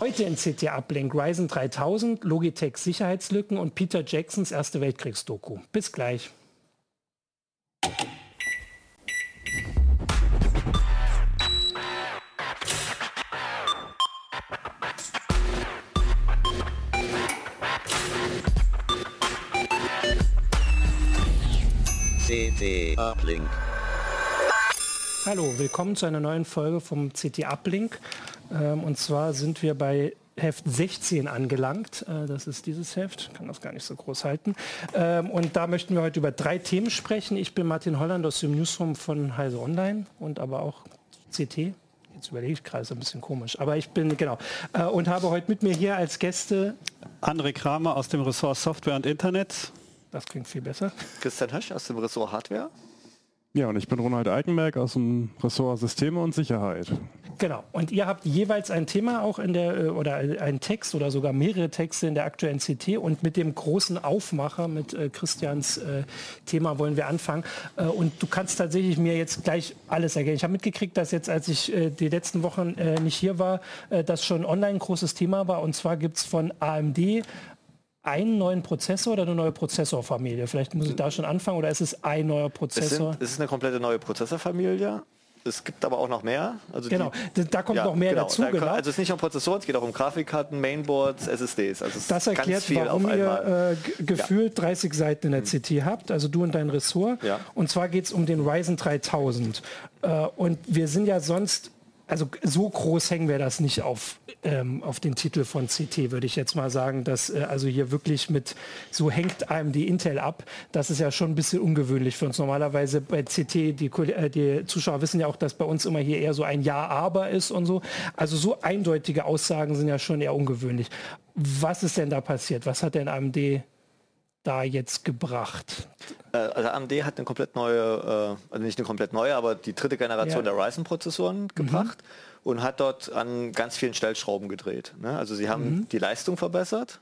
Heute in CT Uplink Ryzen 3000, Logitech Sicherheitslücken und Peter Jacksons Erste Weltkriegsdoku. Bis gleich. CT Uplink. Hallo, willkommen zu einer neuen Folge vom CT Uplink. Ähm, und zwar sind wir bei Heft 16 angelangt. Äh, das ist dieses Heft, Ich kann das gar nicht so groß halten. Ähm, und da möchten wir heute über drei Themen sprechen. Ich bin Martin Holland aus dem Newsroom von Heise Online und aber auch CT. Jetzt überlege ich gerade, ist ein bisschen komisch. Aber ich bin, genau, äh, und habe heute mit mir hier als Gäste André Kramer aus dem Ressort Software und Internet. Das klingt viel besser. Christian Hösch aus dem Ressort Hardware. Ja, und ich bin Ronald Eikenberg aus dem Ressort Systeme und Sicherheit. Genau. Und ihr habt jeweils ein Thema auch in der, äh, oder einen Text oder sogar mehrere Texte in der aktuellen CT und mit dem großen Aufmacher, mit äh, Christians äh, Thema wollen wir anfangen. Äh, und du kannst tatsächlich mir jetzt gleich alles erklären. Ich habe mitgekriegt, dass jetzt, als ich äh, die letzten Wochen äh, nicht hier war, das schon online ein großes Thema war. Und zwar gibt es von AMD einen neuen Prozessor oder eine neue Prozessorfamilie? Vielleicht muss ich da schon anfangen oder ist es ein neuer Prozessor? Es, sind, es ist eine komplette neue Prozessorfamilie. Es gibt aber auch noch mehr. Also genau, die, da kommt ja, noch mehr genau. dazu. Da genau. Also es ist nicht um Prozessoren, es geht auch um Grafikkarten, Mainboards, SSDs. Also das erklärt, warum ihr äh, gefühlt ja. 30 Seiten in der mhm. CT habt, also du und dein Ressort. Ja. Und zwar geht es um den Ryzen 3000. Äh, und wir sind ja sonst also so groß hängen wir das nicht auf, ähm, auf den Titel von CT, würde ich jetzt mal sagen, dass äh, also hier wirklich mit, so hängt AMD Intel ab. Das ist ja schon ein bisschen ungewöhnlich für uns. Normalerweise bei CT, die, äh, die Zuschauer wissen ja auch, dass bei uns immer hier eher so ein Ja, aber ist und so. Also so eindeutige Aussagen sind ja schon eher ungewöhnlich. Was ist denn da passiert? Was hat denn AMD da jetzt gebracht? Äh, also AMD hat eine komplett neue, äh, also nicht eine komplett neue, aber die dritte Generation ja. der Ryzen-Prozessoren mhm. gebracht mhm. und hat dort an ganz vielen Stellschrauben gedreht. Ne? Also sie haben mhm. die Leistung verbessert,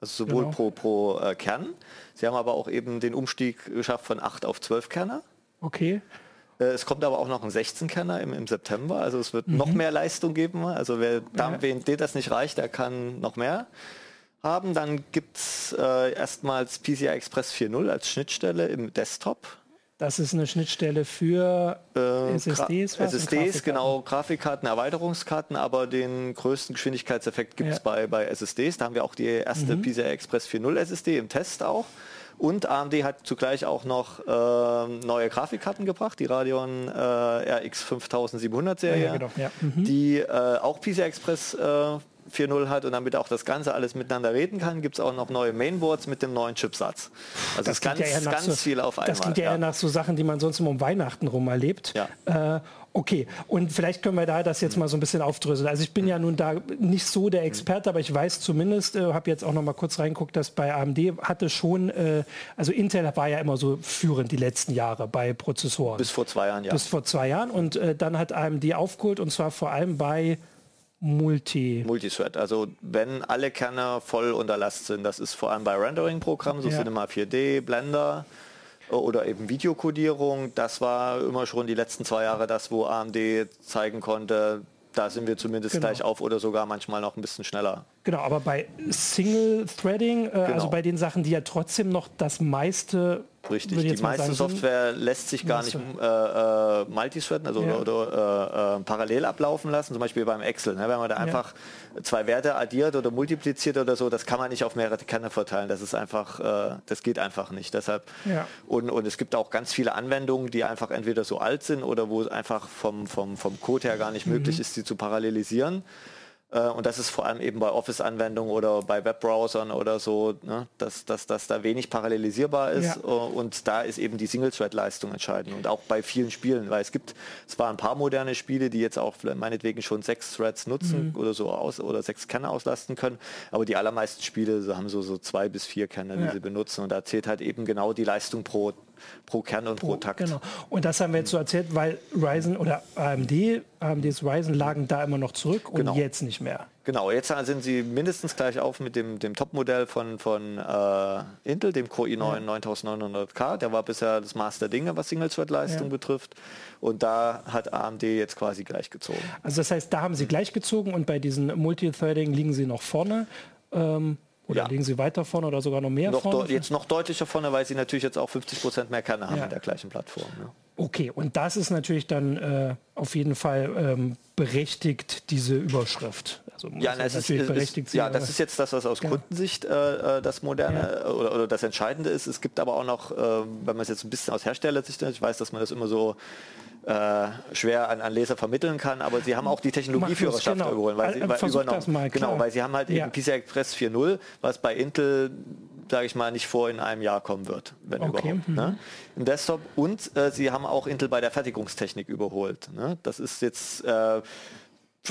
also sowohl genau. pro, pro äh, Kern. Sie haben aber auch eben den Umstieg geschafft von 8 auf 12 Kerner. Okay. Es kommt aber auch noch ein 16-Kerner im, im, September, also es wird mhm. noch mehr Leistung geben. Also wer ja. wen das nicht reicht, der kann noch mehr haben. Dann gibt es äh, erstmals PCI Express 4.0 als Schnittstelle im Desktop. Das ist eine Schnittstelle für äh, SSDs. SSDs, genau, Grafikkarten, Erweiterungskarten, aber den größten Geschwindigkeitseffekt gibt es ja. bei, bei SSDs. Da haben wir auch die erste mhm. PCI Express 4.0 SSD im Test auch. Und AMD hat zugleich auch noch äh, neue Grafikkarten gebracht, die Radeon äh, RX 5700 Serie, ja, genau. ja. mhm. die äh, auch PCI Express äh, 4.0 hat und damit auch das Ganze alles miteinander reden kann, gibt es auch noch neue Mainboards mit dem neuen Chipsatz. Also das ist ganz, ja ganz so, viel auf einmal. Das klingt ja, ja eher nach so Sachen, die man sonst immer um Weihnachten rum erlebt. Ja. Äh, Okay, und vielleicht können wir da das jetzt mal so ein bisschen aufdröseln. Also ich bin ja nun da nicht so der Experte, aber ich weiß zumindest, äh, habe jetzt auch noch mal kurz reinguckt, dass bei AMD hatte schon, äh, also Intel war ja immer so führend die letzten Jahre bei Prozessoren. Bis vor zwei Jahren, ja. Bis vor zwei Jahren und äh, dann hat AMD aufgeholt und zwar vor allem bei Multi. Multithread. Also wenn alle Kerne voll unter Last sind, das ist vor allem bei Rendering-Programmen, so ja. Cinema 4D, Blender oder eben Videokodierung. Das war immer schon die letzten zwei Jahre das, wo AMD zeigen konnte, da sind wir zumindest genau. gleich auf oder sogar manchmal noch ein bisschen schneller. Genau, aber bei Single Threading, äh, also genau. also bei den Sachen, die ja trotzdem noch das meiste Richtig, die meiste Software lässt sich gar nicht äh, äh, multithreaden, also ja. oder, oder äh, parallel ablaufen lassen, zum Beispiel beim Excel. Ne? Wenn man da einfach zwei Werte addiert oder multipliziert oder so, das kann man nicht auf mehrere Kerne verteilen. Das ist einfach, äh, das geht einfach nicht. Deshalb ja. und, und es gibt auch ganz viele Anwendungen, die einfach entweder so alt sind oder wo es einfach vom, vom, vom Code her gar nicht mhm. möglich ist, sie zu parallelisieren. Äh, und das ist vor allem eben bei Office-Anwendungen oder bei Webbrowsern oder so, ne, dass, dass, dass da wenig parallelisierbar ist. Ja. Äh, und da ist eben die Single-Thread-Leistung entscheidend. Und auch bei vielen Spielen, weil es gibt zwar ein paar moderne Spiele, die jetzt auch meinetwegen schon sechs Threads nutzen mhm. oder so aus oder sechs Kerne auslasten können, aber die allermeisten Spiele haben so, so zwei bis vier Kerne, die ja. sie benutzen. Und da zählt halt eben genau die Leistung pro pro Kern und pro, pro Takt. Genau. Und das haben wir jetzt so erzählt, weil Ryzen oder AMD, AMDs Ryzen lagen da immer noch zurück und genau. jetzt nicht mehr. Genau, jetzt sind sie mindestens gleich auf mit dem, dem Top-Modell von, von äh, Intel, dem Core i9 ja. 9900K. Der war bisher das Master Dinge, was Single-Thread-Leistung ja. betrifft. Und da hat AMD jetzt quasi gleich gezogen. Also das heißt, da haben sie gleich gezogen und bei diesen Multithreading liegen sie noch vorne. Ähm, oder ja. liegen sie weiter vorne oder sogar noch mehr noch vorne? Jetzt noch deutlicher vorne, weil sie natürlich jetzt auch 50 Prozent mehr Kerne haben ja. in der gleichen Plattform. Ne? Okay, und das ist natürlich dann äh, auf jeden Fall ähm, berechtigt, diese Überschrift. Also ja, das ist, ist, ja, das ist jetzt das, was aus genau. Kundensicht äh, äh, das Moderne ja. oder, oder, das Entscheidende ist. Es gibt aber auch noch, äh, wenn man es jetzt ein bisschen aus Herstellersicht, ich weiß, dass man das immer so äh, schwer an, an, Leser vermitteln kann, aber sie haben auch die Technologieführerschaft genau. überholen, weil sie, weil, übernommen. Mal, genau, weil sie haben halt ja. eben PCI Express 4.0, was bei Intel sage ich mal, nicht vor in einem Jahr kommen wird, wenn okay. überhaupt. Ne? Mhm. Im Desktop und äh, sie haben auch Intel bei der Fertigungstechnik überholt. Ne? Das ist jetzt äh,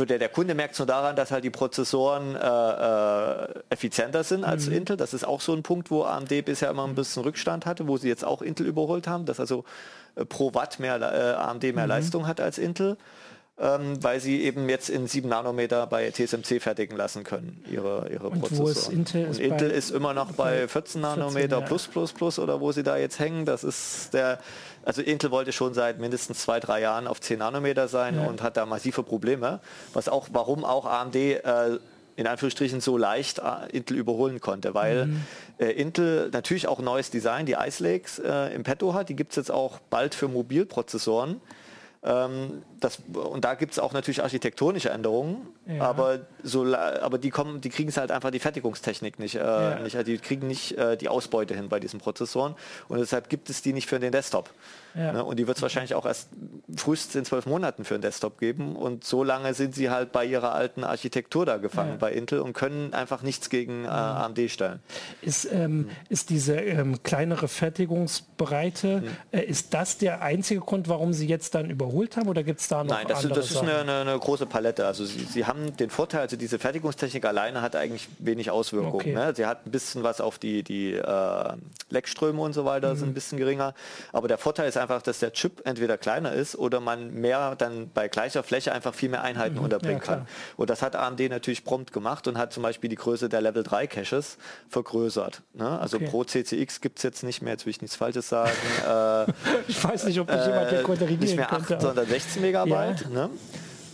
der, der Kunde merkt es nur daran, dass halt die Prozessoren äh, äh, effizienter sind als mhm. Intel. Das ist auch so ein Punkt, wo AMD bisher immer ein bisschen Rückstand hatte, wo sie jetzt auch Intel überholt haben, dass also äh, pro Watt mehr äh, AMD mehr mhm. Leistung hat als Intel. Ähm, weil sie eben jetzt in 7 Nanometer bei TSMC fertigen lassen können, ihre, ihre und Prozessoren. Ist Intel, und Intel ist immer noch bei 14 Nanometer 14, plus plus plus oder wo sie da jetzt hängen. Das ist der also Intel wollte schon seit mindestens zwei, drei Jahren auf 10 Nanometer sein ja. und hat da massive Probleme. Was auch, warum auch AMD äh, in Anführungsstrichen so leicht äh, Intel überholen konnte, weil mhm. äh, Intel natürlich auch neues Design, die Ice Lakes äh, im Petto hat, die gibt es jetzt auch bald für Mobilprozessoren. Ähm, das, und da gibt es auch natürlich architektonische Änderungen, ja. aber, so, aber die, kommen, die kriegen es halt einfach die Fertigungstechnik nicht, äh, ja. nicht die kriegen nicht äh, die Ausbeute hin bei diesen Prozessoren und deshalb gibt es die nicht für den Desktop. Ja. Ne? Und die wird es wahrscheinlich auch erst frühestens in zwölf Monaten für den Desktop geben. Und so lange sind sie halt bei ihrer alten Architektur da gefangen ja. bei Intel und können einfach nichts gegen äh, AMD stellen. Ist, ähm, mhm. ist diese ähm, kleinere Fertigungsbreite, mhm. äh, ist das der einzige Grund, warum sie jetzt dann überholt haben oder gibt es da noch Nein, das, andere das ist eine, eine, eine, große Palette. Also sie, sie, haben den Vorteil, also diese Fertigungstechnik alleine hat eigentlich wenig Auswirkungen. Okay. Ne? Sie hat ein bisschen was auf die, die äh, Leckströme und so weiter, mhm. sind ein bisschen geringer. Aber der Vorteil ist einfach, einfach, dass der Chip entweder kleiner ist oder man mehr dann bei gleicher Fläche einfach viel mehr Einheiten mhm, unterbringen ja, kann. Und das hat AMD natürlich prompt gemacht und hat zum Beispiel die Größe der Level 3 Caches vergrößert. Ne? Also okay. pro CCX gibt es jetzt nicht mehr, jetzt will ich nichts Falsches sagen. äh, ich weiß nicht, ob mich äh, jemand hier korrigieren Nicht mehr 8, könnte, sondern 16 Megabyte. Ja. Ne?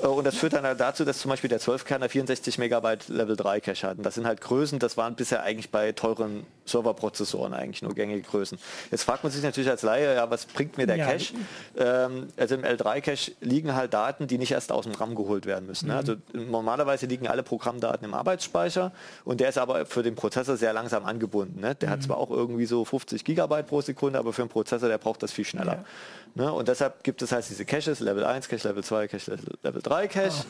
Äh, und das führt dann dazu, dass zum Beispiel der 12-Kerner 64 Megabyte Level 3 Cache hat. Und das sind halt Größen, das waren bisher eigentlich bei teuren Serverprozessoren eigentlich nur gängige Größen. Jetzt fragt man sich natürlich als Laie, ja, was bringt mir der ja. Cache? Ähm, also im L3-Cache liegen halt Daten, die nicht erst aus dem RAM geholt werden müssen. Ne? Mhm. Also normalerweise liegen alle Programmdaten im Arbeitsspeicher und der ist aber für den Prozessor sehr langsam angebunden. Ne? Der mhm. hat zwar auch irgendwie so 50 Gigabyte pro Sekunde, aber für einen Prozessor, der braucht das viel schneller. Ja. Ne? Und deshalb gibt es halt diese Caches, Level 1 Cache, Level 2 Cache, Level 3 Cache.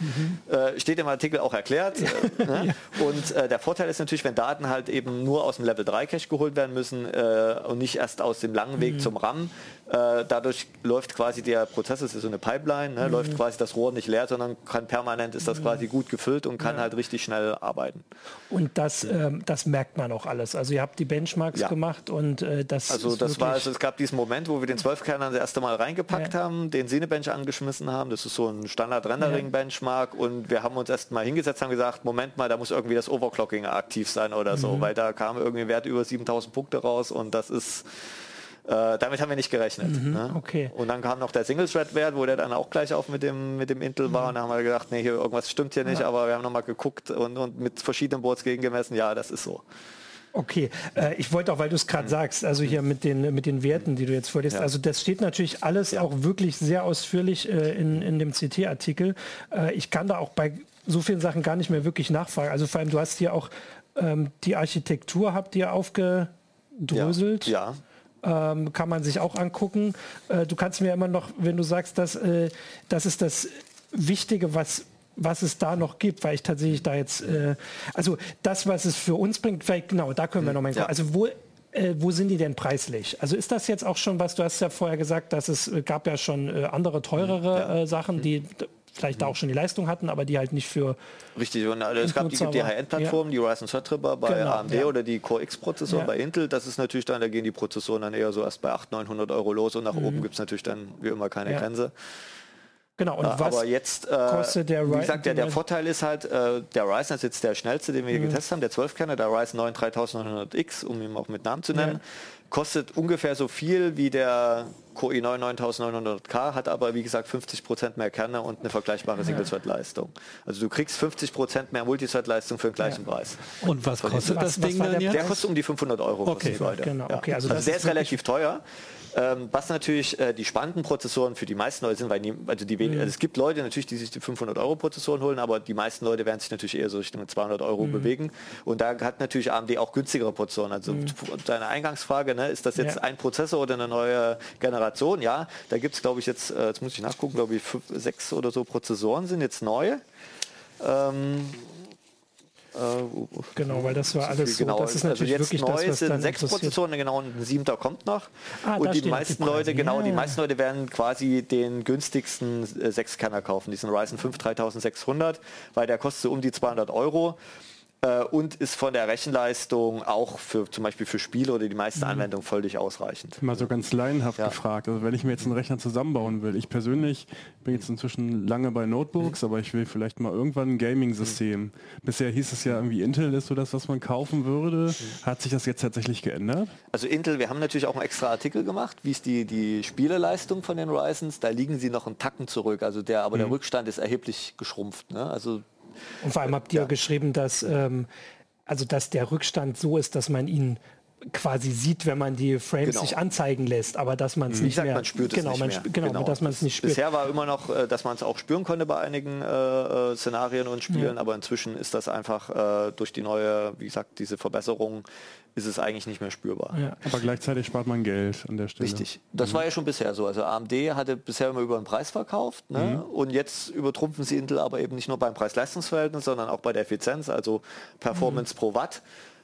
Oh, äh, steht im Artikel auch erklärt. äh, ne? Und äh, der Vorteil ist natürlich, wenn Daten halt eben nur aus dem Level 3 Cache geholt werden müssen äh, und nicht erst aus dem langen Weg mhm. zum RAM, äh, dadurch läuft quasi der Prozess, das ist so eine Pipeline, ne, mhm. läuft quasi das Rohr nicht leer, sondern kann permanent ist das mhm. quasi gut gefüllt und kann ja. halt richtig schnell arbeiten. Und das, ähm, das merkt man auch alles. Also ihr habt die Benchmarks ja. gemacht und äh, das. Also das war, also es gab diesen Moment, wo wir den 12-Kerner das erste Mal reingepackt ja. haben, den Cinebench angeschmissen haben. Das ist so ein Standard-Rendering-Benchmark und wir haben uns erst mal hingesetzt, haben gesagt, Moment mal, da muss irgendwie das Overclocking aktiv sein oder so, mhm. weil da kam irgendwie Wert über 7000 Punkte raus und das ist äh, damit haben wir nicht gerechnet. Mhm, ne? okay. Und dann kam noch der Single-Thread-Wert, wo der dann auch gleich auf mit dem, mit dem Intel mhm. war. Und dann haben wir gedacht, nee, hier irgendwas stimmt hier nicht, ja. aber wir haben nochmal geguckt und, und mit verschiedenen Boards gegengemessen, ja, das ist so. Okay, äh, ich wollte auch, weil du es gerade mhm. sagst, also hier mit den, mit den Werten, die du jetzt vorliest, ja. also das steht natürlich alles ja. auch wirklich sehr ausführlich äh, in, in dem CT-Artikel. Äh, ich kann da auch bei so vielen Sachen gar nicht mehr wirklich nachfragen. Also vor allem, du hast hier auch ähm, die Architektur, habt ihr aufgedröselt. Ja. ja ähm, kann man sich auch angucken. Äh, du kannst mir immer noch, wenn du sagst, dass äh, das ist das Wichtige, was was es da noch gibt, weil ich tatsächlich da jetzt, äh, also das, was es für uns bringt, vielleicht genau, da können wir noch mal, ja. also wo äh, wo sind die denn preislich? Also ist das jetzt auch schon was, du hast ja vorher gesagt, dass es äh, gab ja schon äh, andere teurere ja. äh, Sachen, die vielleicht da auch schon die Leistung hatten, aber die halt nicht für Richtig, und also es gab die, die High-End-Plattformen, ja. die Ryzen Threadripper bei genau, AMD ja. oder die Core X-Prozessoren ja. bei Intel. Das ist natürlich dann, da gehen die Prozessoren dann eher so erst bei 800, 900 Euro los und nach mhm. oben gibt es natürlich dann wie immer keine Grenze. Genau, und was aber jetzt, äh, kostet der Ryzen? Wie gesagt, der, der Vorteil ist halt, äh, der Ryzen ist jetzt der schnellste, den wir hier mhm. getestet haben, der 12-Kerner, der Ryzen 9 3900X, um ihn auch mit Namen zu nennen, kostet ungefähr so viel wie der Core i9 9900K, hat aber wie gesagt 50% mehr Kerne und eine vergleichbare Single-Thread-Leistung. Also du kriegst 50% mehr Multithread-Leistung für den gleichen ja. Preis. Und was kostet was, das was Ding dann der, der kostet um die 500 Euro. Okay, genau. Okay, also, also der ist relativ teuer. Ähm, was natürlich äh, die spannenden Prozessoren für die meisten Leute sind, weil die, also, die mhm. also es gibt Leute natürlich, die sich die 500 Euro Prozessoren holen, aber die meisten Leute werden sich natürlich eher so Richtung 200 Euro mhm. bewegen. Und da hat natürlich AMD auch günstigere Prozessoren. Also mhm. deine Eingangsfrage, ne, ist das jetzt ja. ein Prozessor oder eine neue Generation? Ja, da gibt es glaube ich jetzt, äh, jetzt muss ich nachgucken, glaube ich fünf, sechs oder so Prozessoren sind jetzt neu. Ähm, äh, genau, weil das war alles so. Genau. Das ist also natürlich also jetzt wirklich neu das, sind sechs Prozessoren, genau, und ein siebter kommt noch. Ah, und die meisten die Leute, genau, ja. die meisten Leute werden quasi den günstigsten äh, Sechskerner kaufen, diesen Ryzen 5 3600, weil der kostet so um die 200 Euro äh, und ist von der Rechenleistung auch für zum Beispiel für Spiele oder die meisten mhm. Anwendungen völlig ausreichend. Mal so ganz laienhaft ja. gefragt, also wenn ich mir jetzt einen Rechner zusammenbauen will, ich persönlich bin jetzt inzwischen lange bei Notebooks, mhm. aber ich will vielleicht mal irgendwann ein Gaming-System. Mhm. Bisher hieß es ja irgendwie Intel ist so das, was man kaufen würde. Mhm. Hat sich das jetzt tatsächlich geändert? Also Intel, wir haben natürlich auch einen extra Artikel gemacht, wie ist die, die Spieleleistung von den Ryzens, da liegen sie noch einen Tacken zurück, also der, aber der mhm. Rückstand ist erheblich geschrumpft. Ne? Also und vor allem habt ihr ja. geschrieben, dass, ähm, also dass der Rückstand so ist, dass man ihn quasi sieht, wenn man die Frames genau. sich anzeigen lässt, aber dass man es mhm. nicht sagt, mehr man spürt genau, es nicht mehr. Genau, genau, dass man es nicht spürt. Bisher war immer noch, äh, dass man es auch spüren konnte bei einigen äh, äh, Szenarien und Spielen, ja. aber inzwischen ist das einfach äh, durch die neue, wie gesagt, diese Verbesserung ist es eigentlich nicht mehr spürbar. Ja. Aber gleichzeitig spart man Geld an der Stelle. Richtig. Das mhm. war ja schon bisher so. Also AMD hatte bisher immer über den Preis verkauft ne? mhm. und jetzt übertrumpfen sie Intel aber eben nicht nur beim Preis-Leistungsverhältnis, sondern auch bei der Effizienz, also Performance mhm. pro Watt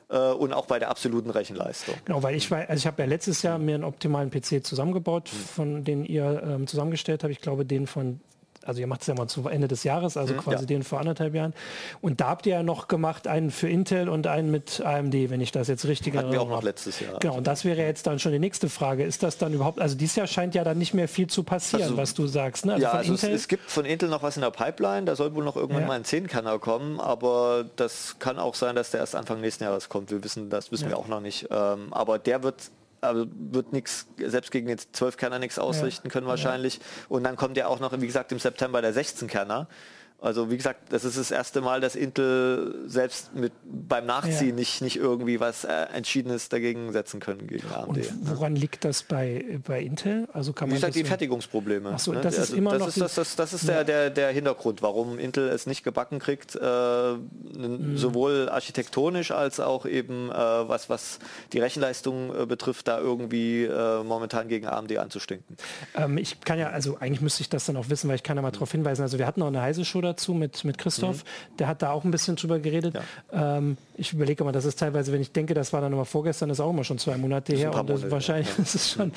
äh, und auch bei der absoluten Rechenleistung. Genau, weil ich also ich habe ja letztes Jahr mir einen optimalen PC zusammengebaut, mhm. von den ihr ähm, zusammengestellt habt. Ich glaube, den von also ihr macht es ja mal zu Ende des Jahres, also mhm, quasi ja. den vor anderthalb Jahren. Und da habt ihr ja noch gemacht, einen für Intel und einen mit AMD, wenn ich das jetzt richtig erinnere. wir auch noch letztes Jahr. Genau, und das wäre jetzt dann schon die nächste Frage. Ist das dann überhaupt, also dieses Jahr scheint ja dann nicht mehr viel zu passieren, also, was du sagst. Ne? Also ja, also es, es, gibt von Intel noch was in der Pipeline, da soll wohl noch irgendwann ja. mal ein 10-Kanner kommen, aber das kann auch sein, dass der erst Anfang nächsten Jahres kommt. Wir wissen, das wissen ja. wir auch noch nicht. Ähm, aber der wird also wird nichts, selbst gegen den 12-Kerner nichts ausrichten können wahrscheinlich. Und dann kommt ja auch noch, wie gesagt, im September der 16-Kerner. Also wie gesagt, das ist das erste Mal, dass Intel selbst mit beim Nachziehen ja. nicht, nicht irgendwie was äh, Entschiedenes dagegen setzen können gegen AMD. Und woran liegt das bei, bei Intel? Also kann man wie gesagt, die Fertigungsprobleme. Ach so, ne? das ist also immer das noch ist, das, das, das ist ja. der, der, der Hintergrund, warum Intel es nicht gebacken kriegt, äh, mhm. sowohl architektonisch als auch eben äh, was, was die Rechenleistung äh, betrifft, da irgendwie äh, momentan gegen AMD anzustinken. Ähm, ich kann ja, also eigentlich müsste ich das dann auch wissen, weil ich kann ja mal mhm. darauf hinweisen. Also wir hatten auch eine heiße Show dazu mit, mit Christoph. Mhm. Der hat da auch ein bisschen drüber geredet. Ja. Ähm, ich überlege mal, das ist teilweise, wenn ich denke, das war dann immer vorgestern, ist auch immer schon zwei Monate her. Und das wahrscheinlich ja. ist schon,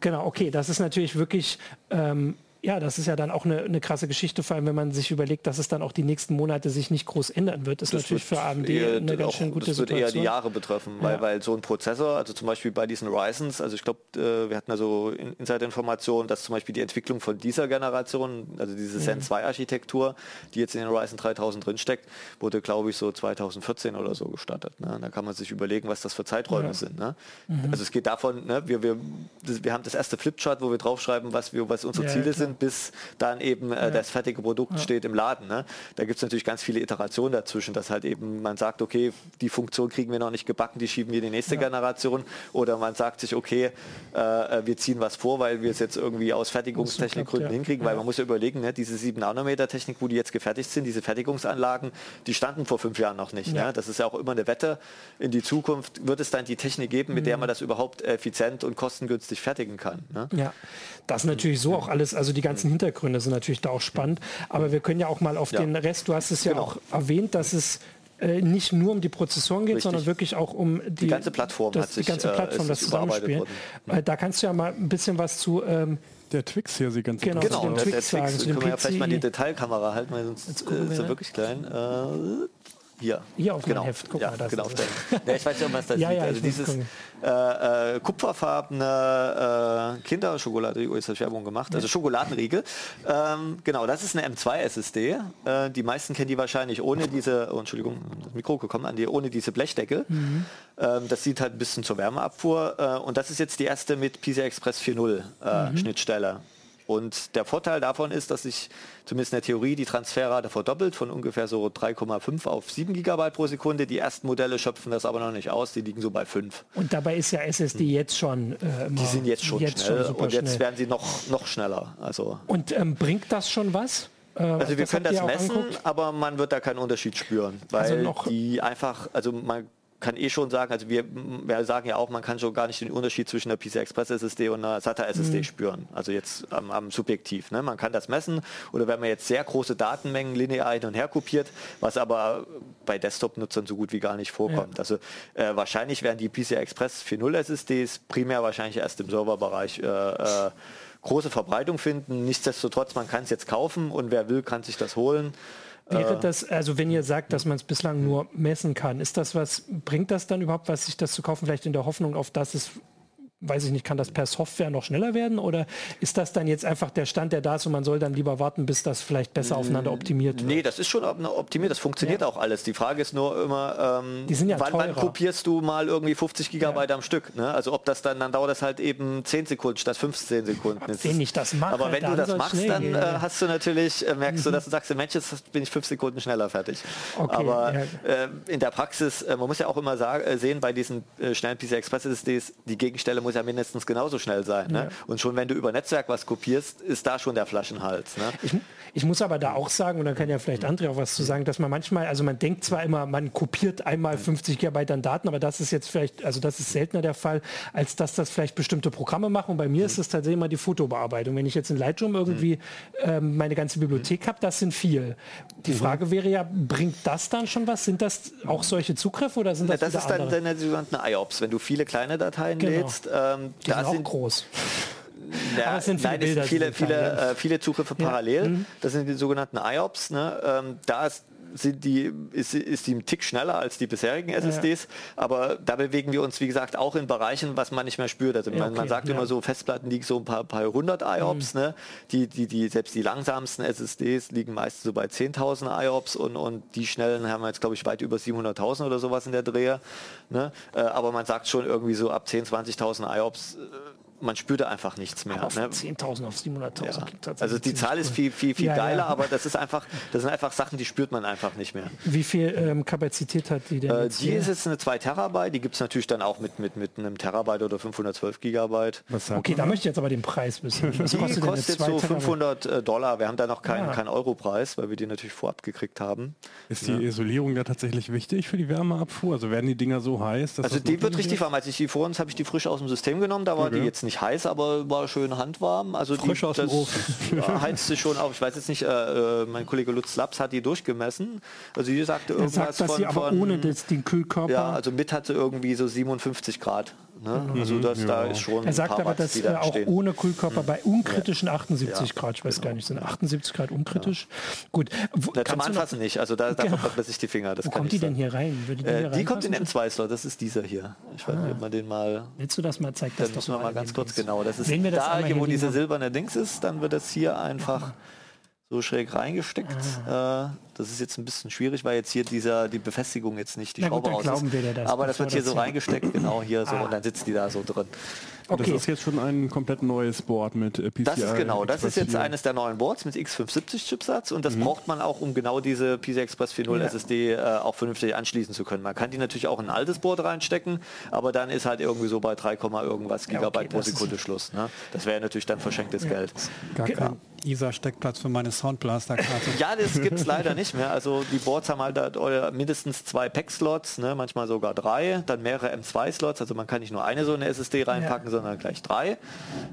genau, okay, das ist natürlich wirklich ähm, ja, das ist ja dann auch eine, eine, krasse Geschichte, vor allem wenn man sich überlegt, dass es dann auch die nächsten Monate sich nicht groß ändern wird. Das, das ist natürlich für AMD eine ganz schön gute Situation. Das wird eher die Jahre betreffen, weil, ja. weil so ein Prozessor, also zum Beispiel bei diesen Ryzens, also ich glaube, äh, wir hatten ja so Insider-Informationen, dass zum Beispiel die Entwicklung von dieser Generation, also diese Zen 2 Architektur, die jetzt in den Ryzen 3000 drinsteckt, wurde glaube ich so 2014 oder so gestartet. Ne? Da kann man sich überlegen, was das für Zeiträume ja. sind. Ne? Mhm. Also es geht davon, ne, wir, wir, wir haben das erste Flipchart, wo wir draufschreiben, was, wir, was unsere ja, Ziele sind, bis dann eben äh, ja. das fertige Produkt ja. steht im Laden. Ne? Da gibt es natürlich ganz viele Iterationen dazwischen, dass halt eben man sagt, okay, die Funktion kriegen wir noch nicht gebacken, die schieben wir in die nächste ja. Generation. Oder man sagt sich, okay, äh, äh wir ziehen was vor, weil wir es jetzt irgendwie aus Fertigungstechnikgründen hinkriegen, weil man muss ja überlegen, ne, diese 7 Nanometer Technik, wo die jetzt gefertigt sind, diese Fertigungsanlagen, die standen vor fünf Jahren noch nicht. Ne? Das ist ja auch immer eine Wette in die Zukunft. Wird es dann die Technik geben, mit mhm. der man das überhaupt effizient und kostengünstig fertigen kann. Ne? Ja, das natürlich so auch alles, also die ganzen Hintergründe sind natürlich da auch spannend, aber wir können ja auch mal auf ja. den Rest, du hast es ja genau. auch erwähnt, dass es äh, nicht nur um die Prozessoren geht, Richtig. sondern wirklich auch um die, die ganze Plattform, das, die ganze Plattform, äh, das Zusammenspiel. Äh, da kannst du ja mal ein bisschen was zu ähm, der Twix hier sieht ganz genau, genau der, der Twix, sagen, können wir ja vielleicht mal die Detailkamera halten, weil sonst ist er wirklich klein. Äh, hier. Hier auf genau. Heft, guck ja, mal. Das genau, ja, ich weiß nicht, ob man es da ja, sieht. Ja, also dieses äh, äh, kupferfarbene äh, Kinderschokolade, oh, jetzt habe Werbung gemacht, also Schokoladenriegel. Ähm, genau, das ist eine M2 SSD. Äh, die meisten kennen die wahrscheinlich ohne diese, oh, Entschuldigung, das Mikro gekommen an die, ohne diese Blechdecke. Mhm. Ähm, das sieht halt ein bisschen zur Wärmeabfuhr. Äh, und das ist jetzt die erste mit PCI Express 4.0 äh, mhm. Schnittstelle. Und der Vorteil davon ist, dass sich zumindest in der Theorie die Transferrate verdoppelt von ungefähr so 3,5 auf 7 Gigabyte pro Sekunde. Die ersten Modelle schöpfen das aber noch nicht aus, die liegen so bei 5. Und dabei ist ja SSD hm. jetzt schon äh, Die sind jetzt schon jetzt schnell schon und jetzt schnell. werden sie noch, noch schneller. Also und ähm, bringt das schon was? Äh, also wir können das messen, anguckt? aber man wird da keinen Unterschied spüren, weil also die einfach, also man kann eh schon sagen, also wir, wir, sagen ja auch, man kann schon gar nicht den Unterschied zwischen einer PCI Express SSD und einer SATA SSD mhm. spüren. Also jetzt am, am Subjektiv. Ne? Man kann das messen oder wenn man jetzt sehr große Datenmengen linear hin und her kopiert, was aber bei Desktop-Nutzern so gut wie gar nicht vorkommt. Ja. Also äh, wahrscheinlich werden die PCI Express 4.0 SSDs primär wahrscheinlich erst im Serverbereich äh, äh, große Verbreitung finden. Nichtsdestotrotz, man kann es jetzt kaufen und wer will, kann sich das holen. Wäre äh. das, also wenn ihr sagt, dass man es bislang nur messen kann, ist das was, bringt das dann überhaupt was, sich das zu kaufen, vielleicht in der Hoffnung auf, dass es weiß ich nicht, kann das per Software noch schneller werden oder ist das dann jetzt einfach der Stand, der da ist und man soll dann lieber warten, bis das vielleicht besser aufeinander optimiert wird? Nee, das ist schon optimiert, das funktioniert ja. auch alles. Die Frage ist nur immer, ähm, ja wann, wann, kopierst du mal irgendwie 50 Gigabyte ja. am Stück? Ne? Also ob das dann, dann dauert das halt eben 10 Sekunden statt 15 Sekunden. Wenn ich das mache, aber wenn du das machst, dann äh, hast du natürlich, äh, merkst mhm. du, dass du sagst, Mensch, jetzt bin ich 5 Sekunden schneller fertig. Okay, aber äh, in der Praxis, äh, man muss ja auch immer sagen, äh, sehen, bei diesen schnellen PCI Express SSDs, die Gegenstelle muss ja mindestens genau genauso schnell sein. Ne? Ja. Und schon wenn du über Netzwerk was kopierst, ist da schon der Flaschenhals. Ne? Ich, ich muss aber da auch sagen, und da kann ja vielleicht André auch was zu sagen, dass man manchmal, also man denkt zwar immer, man kopiert einmal 50 Gigabyte an Daten, aber das ist jetzt vielleicht, also das ist seltener der Fall, als dass das vielleicht bestimmte Programme machen. Und bei mir mhm. ist es tatsächlich immer die Fotobearbeitung. Wenn ich jetzt in Lightroom irgendwie ähm, meine ganze Bibliothek habe, das sind viel. Die mhm. Frage wäre ja, bringt das dann schon was? Sind das auch solche Zugriffe oder sind das ja, Das ist dann, dann die sogenannten IOPS. Wenn du viele kleine Dateien genau. lädst, ähm, die da sind, sind groß. Ja, sind viele nein, es sind viele, viele, äh, viele Zugriffe parallel. Ja. Mhm. Das sind die sogenannten IOPS. Ne? Ähm, da ist sind die, ist, ist die ein Tick schneller als die bisherigen SSDs, ja. aber da bewegen wir uns, wie gesagt, auch in Bereichen, was man nicht mehr spürt. Also man, okay, man sagt ja. immer so, Festplatten liegen so ein paar, paar hundert IOPS, mhm. ne? die, die, die, selbst die langsamsten SSDs liegen meistens so bei 10.000 IOPS und, und die schnellen haben wir jetzt, glaube ich, weit über 700.000 oder sowas in der Dreher. Ne? Äh, aber man sagt schon irgendwie so ab 10.000, 20.000 IOPS man spürte einfach nichts mehr. Auf ne? 10.000 auf 700.000. Ja. Also die Zahl ist viel, viel, viel ja, geiler, ja. aber das ist einfach, das sind einfach Sachen, die spürt man einfach nicht mehr. Wie viel ähm, Kapazität hat die denn? Äh, die hier? ist jetzt eine 2 Terabyte, die gibt es natürlich dann auch mit, mit, mit einem Terabyte oder 512 Gigabyte. okay, da möchte ich jetzt aber den Preis wissen. Was die kostet, kostet so 500 äh, Dollar. Wir haben da noch keinen, keinen Europreis, weil wir die natürlich vorab gekriegt haben. Ist die Isolierung da tatsächlich wichtig für die Wärmeabfuhr? Also werden die Dinger so heiß? also die wird richtig warm. Als ich die vor uns habe ich die frisch aus dem System genommen, da war okay. die jetzt nicht heiß, aber war schön handwarm. Also Frisch die, aus dem Ofen. heizte schon auf. Ich weiß jetzt nicht, äh, äh, mein Kollege Lutz Laps hat die durchgemessen. Also die sagte irgendwas er sagt, von, sie aber von, ohne das, den Kühlkörper. Ja, also mit hatte irgendwie so 57 Grad. Ne? Mhm. Also das, ja. da ist schon Er sagt aber, dass er auch stehen. ohne Kühlkörper bei unkritischen 78 ja. Grad, ich weiß genau. gar nicht, sind 78 Grad unkritisch? Ja. Gut. Wo, Na, zum Anfassen nicht, also da, da genau. verbrennt man sich die Finger. Das Wo kommt die sein. denn hier rein? Würde die, äh, die kommt in M2-Slot, das ist dieser hier. Ich weiß nicht, ob man den mal... Willst du das mal zeigen? Das müssen wir mal ganz kurz, genau. Das ist da, hier, wo diese silberne Dings ist, dann wird das hier einfach so schräg reingesteckt. Ah. Äh, das ist jetzt ein bisschen schwierig, weil jetzt hier dieser, die Befestigung jetzt nicht die Na Schraube gut, raus ist. Das, Aber das wird hier so reingesteckt, genau hier so, ah. und dann sitzt die da so drin. Okay. Das ist jetzt schon ein komplett neues Board mit äh, PCI. Das ist genau, das ist jetzt eines der neuen Boards mit X570 Chipsatz und das mhm. braucht man auch, um genau diese PCI Express 4.0 ja. SSD äh, auch vernünftig anschließen zu können. Man kann die natürlich auch in ein altes Board reinstecken, aber dann ist halt irgendwie so bei 3, irgendwas Gigabyte ja, okay, pro Sekunde Schluss. Ne? Das wäre natürlich dann verschenktes ja. Geld. Gar kein ISA-Steckplatz für meine Soundblaster-Karte. ja, das gibt es leider nicht mehr. Also die Boards haben halt mindestens zwei Pack-Slots, ne? manchmal sogar drei, dann mehrere M2-Slots. Also man kann nicht nur eine so eine SSD reinpacken, sondern gleich drei.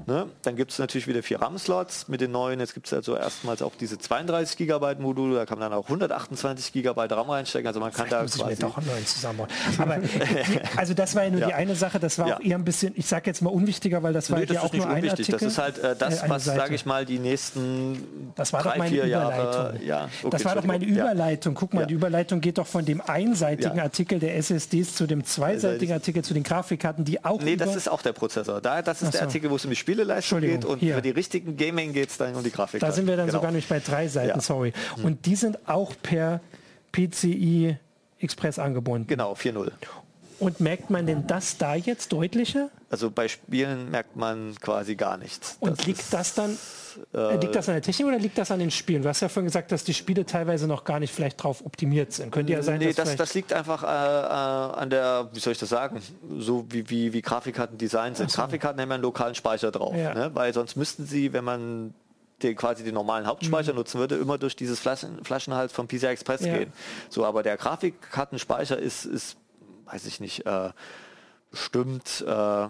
Ne? Dann gibt es natürlich wieder vier RAM-Slots mit den neuen. Jetzt gibt es also erstmals auch diese 32 GB Module, da kann man dann auch 128 GB RAM reinstecken. Also man kann da muss. Ich mir doch einen neuen zusammenbauen. Aber also das war ja nur ja. die eine Sache, das war ja. auch eher ein bisschen, ich sage jetzt mal unwichtiger, weil das war nee, das ja auch nur ein Artikel. Das ist halt äh, das, äh, was, sage ich mal, die nächsten das war drei, doch meine vier Jahre... Ja, okay, das war doch meine Überleitung. Guck mal, die Überleitung geht doch von dem einseitigen Artikel der SSDs zu dem zweiseitigen Artikel zu den Grafikkarten, die auch... Nee, das ist auch der Prozessor. Da, das ist der Artikel, wo es um die Spieleleistung geht und hier. für die richtigen Gaming geht es dann um die Grafik. Da sind wir dann genau. sogar nicht bei drei Seiten, sorry. Und die sind auch per PCI Express angebunden. Genau, 4.0. Und merkt man denn das da jetzt deutlicher? Also bei Spielen merkt man quasi gar nichts. Und das liegt das dann, äh, liegt das an der Technik oder liegt das an den Spielen? Du hast ja vorhin gesagt, dass die Spiele teilweise noch gar nicht vielleicht drauf optimiert sind. Könnte ja sein, nee, das, das liegt einfach äh, äh, an der, wie soll ich das sagen, so wie, wie, wie Grafikkarten designt sind. So. Grafikkarten haben ja einen lokalen Speicher drauf, ja. ne? weil sonst müssten sie, wenn man den, quasi den normalen Hauptspeicher mhm. nutzen würde, immer durch dieses Flaschen, Flaschenhals vom PCI Express ja. gehen. So, aber der Grafikkartenspeicher ist, ist weiß ich nicht, äh, bestimmt äh,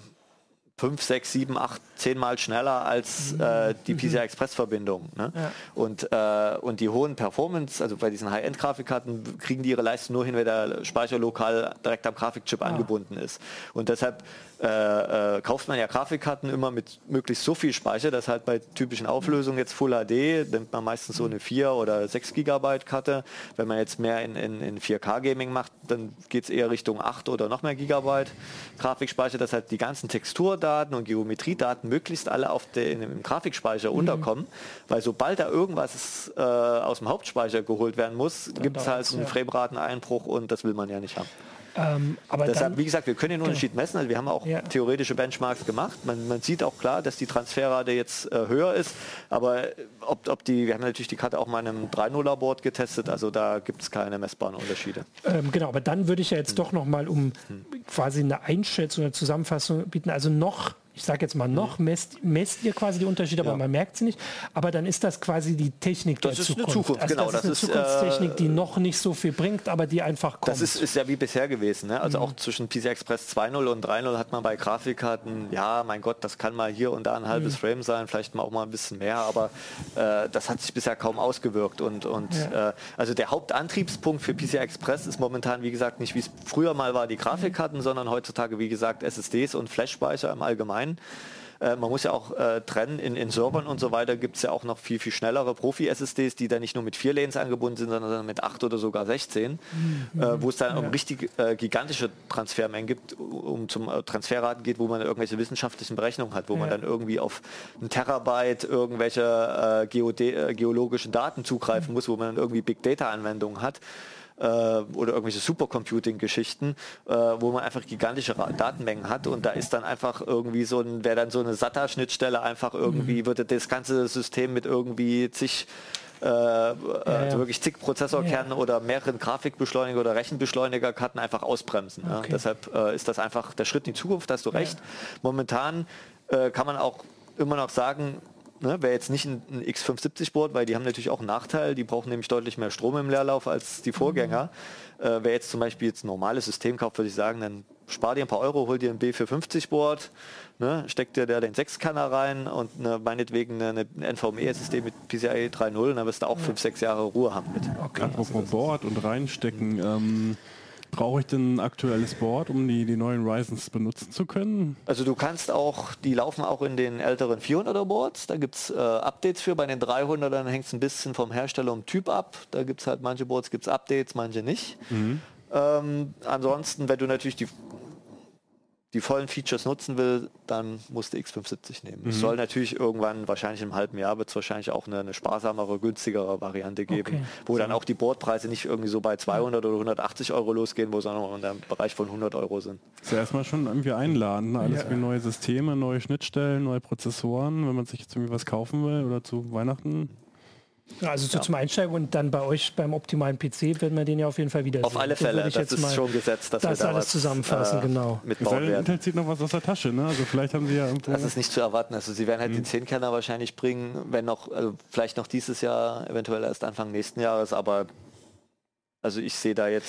5, 6, 7, 8, 10 Mal schneller als mhm. äh, die PCI Express Verbindung. Ne? Ja. Und, äh, und die hohen Performance, also bei diesen High-End-Grafikkarten, kriegen die ihre Leistung nur hin, wenn der Speicher lokal direkt am Grafikchip ah. angebunden ist. Und deshalb äh, äh, kauft man ja Grafikkarten immer mit möglichst so viel Speicher, dass halt bei typischen Auflösungen jetzt Full HD nimmt man meistens so eine 4 oder 6 Gigabyte Karte. Wenn man jetzt mehr in, in, in 4K Gaming macht, dann geht es eher Richtung 8 oder noch mehr Gigabyte Grafikspeicher, dass halt die ganzen Texturdaten und Geometriedaten möglichst alle auf den, im Grafikspeicher mhm. unterkommen, weil sobald da irgendwas äh, aus dem Hauptspeicher geholt werden muss, gibt es halt einen ja. Framerateneinbruch und das will man ja nicht haben. Ähm, aber Deshalb, dann, wie gesagt, wir können den Unterschied genau. messen. Also wir haben auch ja. theoretische Benchmarks gemacht. Man, man, sieht auch klar, dass die Transferrate jetzt äh, höher ist. Aber ob, ob, die, wir haben natürlich die Karte auch mal in einem 3.0er Board getestet. Also da gibt es keine messbaren Unterschiede. Ähm, genau, aber dann würde ich ja jetzt hm. doch noch mal um hm. quasi eine Einschätzung, eine Zusammenfassung bieten. Also noch ich sage jetzt mal noch, mhm. messt, messt ihr quasi die Unterschiede, aber ja. man merkt sie nicht. Aber dann ist das quasi die Technik das der Zukunft. Zukunft also genau, das, das ist eine Zukunftstechnik, die äh, noch nicht so viel bringt, aber die einfach kommt. Das ist, ist ja wie bisher gewesen. Ne? Also mhm. auch zwischen PCI Express 2.0 und 3.0 hat man bei Grafikkarten, ja, mein Gott, das kann mal hier und da ein halbes mhm. Frame sein, vielleicht mal auch mal ein bisschen mehr, aber äh, das hat sich bisher kaum ausgewirkt. Und, und ja. äh, also der Hauptantriebspunkt für PCI Express ist momentan, wie gesagt, nicht wie es früher mal war, die Grafikkarten, mhm. sondern heutzutage, wie gesagt, SSDs und Flash-Speicher im Allgemeinen. Äh, man muss ja auch äh, trennen, in, in Servern und so weiter gibt es ja auch noch viel, viel schnellere Profi-SSDs, die dann nicht nur mit vier Lanes angebunden sind, sondern mit acht oder sogar 16, mhm. äh, wo es dann ja. um richtig äh, gigantische Transfermengen gibt, um zum äh, Transferraten geht, wo man irgendwelche wissenschaftlichen Berechnungen hat, wo ja. man dann irgendwie auf ein Terabyte irgendwelche geologischen Daten zugreifen mhm. muss, wo man dann irgendwie Big Data-Anwendungen hat äh, oder irgendwelche Supercomputing-Geschichten, äh, wo man einfach gigantische Datenmengen hat und da ist dann einfach irgendwie so ein, wäre dann so eine SATA-Schnittstelle einfach irgendwie, mhm. würde das ganze System mit irgendwie zig äh, ja, also wirklich zig Prozessorkernen ja. oder mehreren Grafikbeschleuniger oder Rechenbeschleunigerkarten einfach ausbremsen. Okay. Ja. Deshalb äh, ist das einfach der Schritt in die Zukunft, da hast du recht. Momentan äh, kann man auch immer noch sagen, Ne, Wäre jetzt nicht ein, ein X570-Board, weil die haben natürlich auch einen Nachteil. Die brauchen nämlich deutlich mehr Strom im Leerlauf als die Vorgänger. Mhm. Äh, wer jetzt zum Beispiel jetzt ein normales System kauft, würde ich sagen, dann spar dir ein paar Euro, hol dir ein B450-Board, ne, steck dir da den 6-Kanner rein und ne, meinetwegen eine, eine NVMe-SSD mit PCIe 3.0 und dann wirst du auch 5, 6 Jahre Ruhe haben mit. Okay. Apropos Board und reinstecken. Ähm Brauche ich denn ein aktuelles Board, um die, die neuen Ryzens benutzen zu können? Also du kannst auch, die laufen auch in den älteren 400er Boards, da gibt es äh, Updates für. Bei den 300ern hängt es ein bisschen vom Hersteller und Typ ab. Da gibt es halt manche Boards, gibt es Updates, manche nicht. Mhm. Ähm, ansonsten, wenn du natürlich die die vollen Features nutzen will, dann muss du X570 nehmen. Mhm. Es soll natürlich irgendwann, wahrscheinlich im halben Jahr, wird es wahrscheinlich auch eine, eine, sparsamere, günstigere Variante geben, okay. wo dann auch die Bordpreise nicht irgendwie so bei 200 oder 180 Euro losgehen, wo sondern in dem Bereich von 100 Euro sind. Das ist ja erstmal schon irgendwie einladen, ne? alles ja. wie neue Systeme, neue Schnittstellen, neue Prozessoren, wenn man sich jetzt irgendwie was kaufen will oder zu Weihnachten. Also so ja. zum Einsteigen und dann bei euch beim optimalen PC werden wir den ja auf jeden Fall wieder Auf alle Fälle, das ist schon gesetzt, dass das wir da alles zusammenfassen, äh, genau. Mitbauen werden. Intel zieht noch was aus der Tasche, ne? Also vielleicht haben sie ja irgendwo... Das ist nicht zu erwarten. Also sie werden halt mhm. den 10-Kerner wahrscheinlich bringen, wenn noch, also vielleicht noch dieses Jahr, eventuell erst Anfang nächsten Jahres, aber Also ich sehe da jetzt,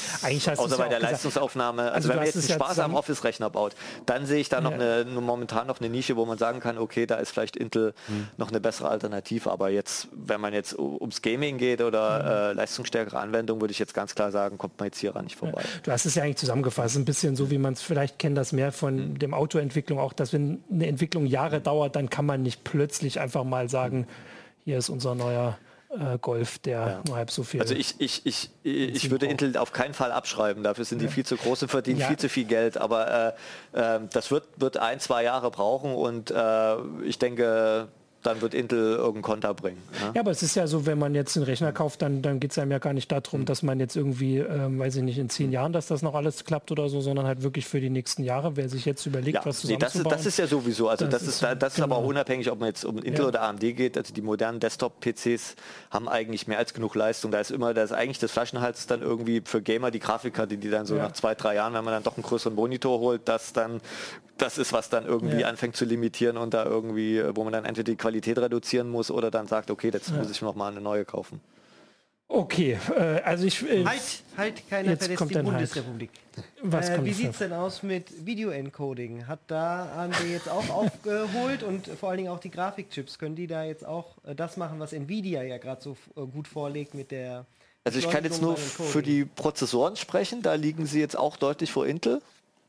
außer bei der Leistungsaufnahme, also, also wenn man jetzt einen Spaß am Office-Rechner baut, dann sehe ich da noch ja. eine, momentan noch eine Nische, wo man sagen kann, okay, da ist vielleicht Intel hm. noch eine bessere Alternative. Aber jetzt, wenn man jetzt ums Gaming geht oder hm. äh, leistungsstärkere Anwendung, würde ich jetzt ganz klar sagen, kommt man jetzt hier nicht vorbei. Ja. Du hast es ja eigentlich zusammengefasst, ein bisschen so, wie man es vielleicht kennt, das mehr von hm. dem Autoentwicklung, auch dass wenn eine Entwicklung Jahre dauert, dann kann man nicht plötzlich einfach mal sagen, hier ist unser neuer äh, Golf, der ja. nur halb so viel. Also ich, ich, ich, ich würde Intel auf keinen Fall abschreiben. Dafür sind die viel zu groß und verdienen ja. viel zu viel Geld. Aber äh, äh, das wird, wird ein, zwei Jahre brauchen und äh, ich denke, dann wird Intel irgendein Konter bringen. Ja? ja? aber es ist ja so, wenn man jetzt einen Rechner kauft, dann, dann geht es einem ja gar nicht darum, mhm. dass man jetzt irgendwie, ähm, weiß ich nicht, in zehn Jahren, dass das noch alles klappt oder so, sondern halt wirklich für die nächsten Jahre, wer sich jetzt überlegt, ja, was zusammenzubauen. Nee, das, ist, das ist ja sowieso, also das, das ist, das ist genau. aber auch unabhängig, ob man jetzt um Intel ja. oder AMD geht, also die modernen Desktop-PCs haben eigentlich mehr als genug Leistung. Da ist immer, da ist eigentlich das Flaschenhals dann irgendwie für Gamer die Grafikkarte, die dann so nach zwei, drei Jahren, wenn man dann doch einen größeren Monitor holt, das dann das ist, was dann irgendwie ja. anfängt zu limitieren und da irgendwie, wo man dann entweder die Qualität reduzieren muss oder dann sagt, okay, jetzt ja. muss ich noch mal eine neue kaufen. Okay, äh, also ich... Äh, halt, halt, keiner verlässt die Bundesrepublik. Was äh, wie sieht es denn aus mit Video-Encoding? Hat da AMD jetzt auch aufgeholt und vor allen Dingen auch die Grafikchips, können die da jetzt auch äh, das machen, was Nvidia ja gerade so äh, gut vorlegt mit der... Also ich kann jetzt nur für die Prozessoren sprechen, da liegen sie jetzt auch deutlich vor Intel.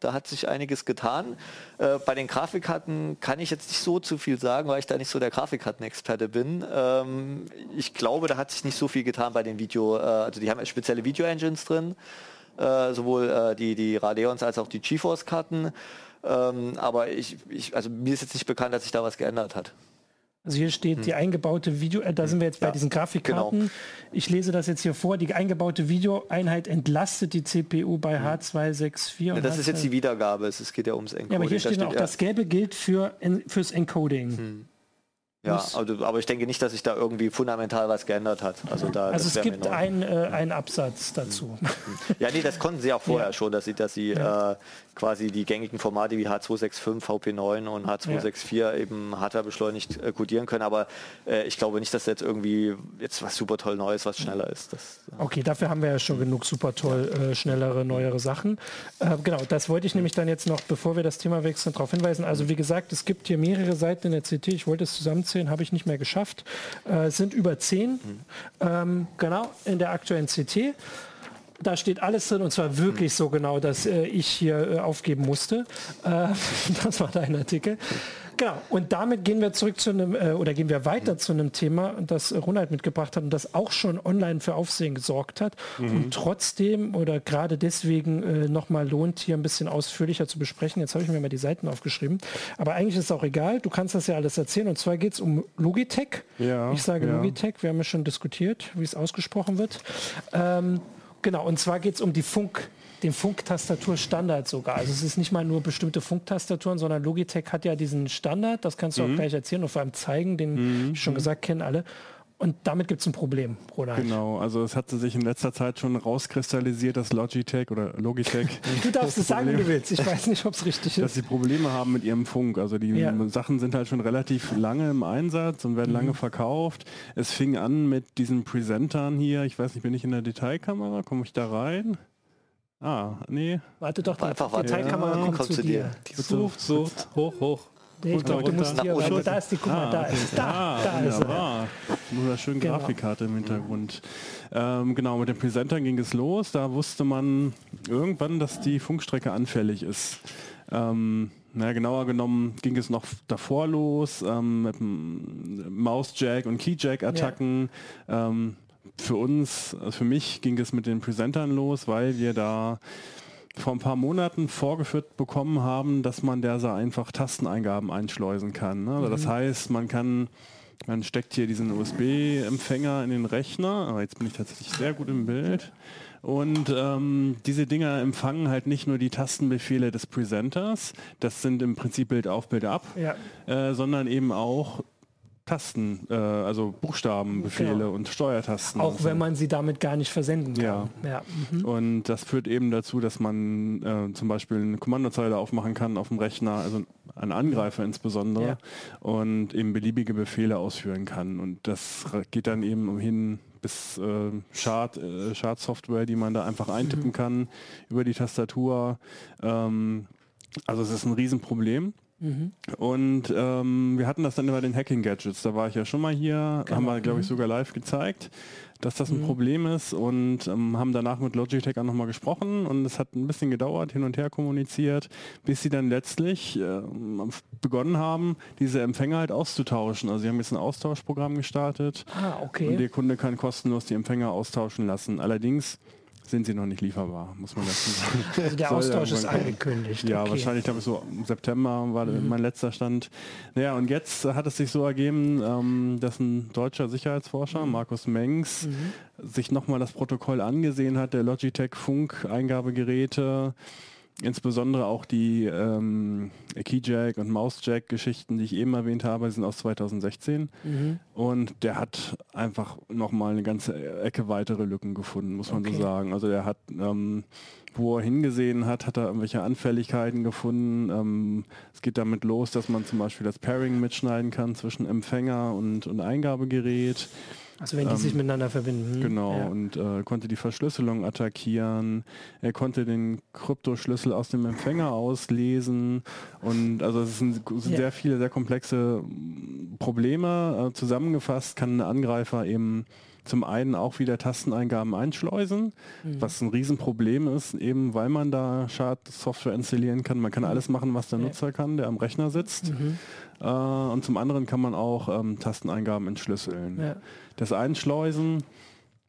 Da hat sich einiges getan. Äh, bei den Grafikkarten kann ich jetzt nicht so zu viel sagen, weil ich da nicht so der Grafikkartenexperte bin. Ähm, ich glaube, da hat sich nicht so viel getan bei den Video, äh, also die haben spezielle Video-Engines drin, äh, sowohl äh, die, die Radeons als auch die GeForce-Karten. Ähm, aber ich, ich, also mir ist jetzt nicht bekannt, dass sich da was geändert hat. Also hier steht hm. die eingebaute Video, äh, da sind wir jetzt bei diesen Grafikkarten. Genau. Ich lese das jetzt hier vor. Die eingebaute Videoeinheit entlastet die CPU bei hm. H264. Ja, das ist jetzt die Wiedergabe. Es geht ja ums Encoding. Ja, aber hier steht, steht auch, ja. das Gelbe gilt für, fürs Encoding. Hm. Ja, also, aber ich denke nicht, dass sich da irgendwie fundamental was geändert hat. Also, da, also es gibt einen, äh, einen Absatz dazu. Ja, nee, das konnten sie auch vorher ja. schon, dass sie, dass sie ja. äh, quasi die gängigen Formate wie H265, VP9 und H264 ja. eben hardware beschleunigt äh, codieren können. Aber äh, ich glaube nicht, dass jetzt irgendwie jetzt was super toll Neues, was schneller ist. Das, okay, dafür haben wir ja schon genug super toll äh, schnellere, neuere Sachen. Äh, genau, das wollte ich nämlich dann jetzt noch, bevor wir das Thema wechseln, darauf hinweisen. Also wie gesagt, es gibt hier mehrere Seiten in der CT. Ich wollte es zusammenzählen, habe ich nicht mehr geschafft. Äh, es sind über zehn, mhm. ähm, genau, in der aktuellen CT da steht alles drin und zwar wirklich so genau, dass äh, ich hier äh, aufgeben musste. Äh, das war dein Artikel. Genau. Und damit gehen wir zurück zu einem äh, oder gehen wir weiter zu einem Thema, das Ronald mitgebracht hat und das auch schon online für Aufsehen gesorgt hat mhm. und trotzdem oder gerade deswegen äh, nochmal lohnt, hier ein bisschen ausführlicher zu besprechen. Jetzt habe ich mir mal die Seiten aufgeschrieben. Aber eigentlich ist es auch egal. Du kannst das ja alles erzählen. Und zwar geht es um Logitech. Ja, ich sage ja. Logitech. Wir haben ja schon diskutiert, wie es ausgesprochen wird. Ähm, Genau, und zwar geht es um die Funk, den Funktastaturstandard sogar. Also es ist nicht mal nur bestimmte Funktastaturen, sondern Logitech hat ja diesen Standard, das kannst du mhm. auch gleich erzählen und vor allem zeigen, den, mhm. schon gesagt, kennen alle. Und damit gibt es ein Problem, Ronald. Genau, also es hatte sich in letzter Zeit schon rauskristallisiert, dass Logitech oder Logitech. du darfst es sagen, wie du willst. Ich weiß nicht, ob es richtig ist. Dass sie Probleme haben mit ihrem Funk. Also die ja. Sachen sind halt schon relativ lange im Einsatz und werden mhm. lange verkauft. Es fing an mit diesen Presentern hier. Ich weiß nicht, bin ich in der Detailkamera? Komme ich da rein? Ah, nee. Warte doch, die Einfach die Detailkamera ja, kommt, kommt zu dir. dir. Sucht, sucht, hoch, hoch. Ich glaube, du musst hier, weil da ist die, guck mal, ah, da ist, da, ah, da ist er. Nur schön genau. Grafikkarte im Hintergrund. Ähm, genau, mit den Presentern ging es los. Da wusste man irgendwann, dass die Funkstrecke anfällig ist. Ähm, na, genauer genommen ging es noch davor los ähm, mit Mausjack und Keyjack-Attacken. Ja. Ähm, für uns, also für mich ging es mit den Presentern los, weil wir da vor ein paar Monaten vorgeführt bekommen haben, dass man der so einfach Tasteneingaben einschleusen kann. Ne? Also mhm. Das heißt, man kann, man steckt hier diesen USB-Empfänger in den Rechner, aber jetzt bin ich tatsächlich sehr gut im Bild. Und ähm, diese Dinger empfangen halt nicht nur die Tastenbefehle des Presenters, das sind im Prinzip Bild auf, Bild ab, ja. äh, sondern eben auch Tasten, äh, also Buchstabenbefehle genau. und Steuertasten. Auch und wenn man sie damit gar nicht versenden kann. Ja. ja. Mhm. Und das führt eben dazu, dass man äh, zum Beispiel eine Kommandozeile aufmachen kann auf dem Rechner, also ein Angreifer insbesondere, ja. und eben beliebige Befehle ausführen kann. Und das geht dann eben hin bis äh, Chart, äh, die man da einfach eintippen mhm. kann über die Tastatur. Ähm, also es ist ein Riesenproblem. Mhm. Und ähm, wir hatten das dann über den Hacking Gadgets. Da war ich ja schon mal hier, genau. haben wir, glaube ich, mhm. sogar live gezeigt, dass das ein mhm. Problem ist und ähm, haben danach mit Logitech auch nochmal gesprochen und es hat ein bisschen gedauert, hin und her kommuniziert, bis sie dann letztlich äh, begonnen haben, diese Empfänger halt auszutauschen. Also sie haben jetzt ein Austauschprogramm gestartet ah, okay. und der Kunde kann kostenlos die Empfänger austauschen lassen. Allerdings sind sie noch nicht lieferbar, muss man dazu sagen. Also der Austausch ist angekündigt. Ja, okay. wahrscheinlich, glaube ich, so im September war mhm. mein letzter Stand. Naja, und jetzt hat es sich so ergeben, ähm, dass ein deutscher Sicherheitsforscher, mhm. Markus Mengs, mhm. sich nochmal das Protokoll angesehen hat, der Logitech Funk-Eingabegeräte insbesondere auch die ähm, Keyjack und Mousejack-Geschichten, die ich eben erwähnt habe, sind aus 2016. Mhm. Und der hat einfach nochmal eine ganze Ecke weitere Lücken gefunden, muss man okay. so sagen. Also der hat, ähm, wo er hingesehen hat, hat er irgendwelche Anfälligkeiten gefunden. Ähm, es geht damit los, dass man zum Beispiel das Pairing mitschneiden kann zwischen Empfänger und, und Eingabegerät. Also wenn die ähm, sich miteinander verbinden. Hm? Genau, ja. und äh, konnte die Verschlüsselung attackieren. Er konnte den Kryptoschlüssel aus dem Empfänger auslesen. Und also es sind, sind ja. sehr viele, sehr komplexe Probleme. Äh, zusammengefasst kann ein Angreifer eben zum einen auch wieder Tasteneingaben einschleusen, mhm. was ein Riesenproblem ist, eben weil man da Schadsoftware installieren kann. Man kann mhm. alles machen, was der Nutzer kann, der am Rechner sitzt. Mhm. Äh, und zum anderen kann man auch ähm, Tasteneingaben entschlüsseln. Ja. Das Einschleusen,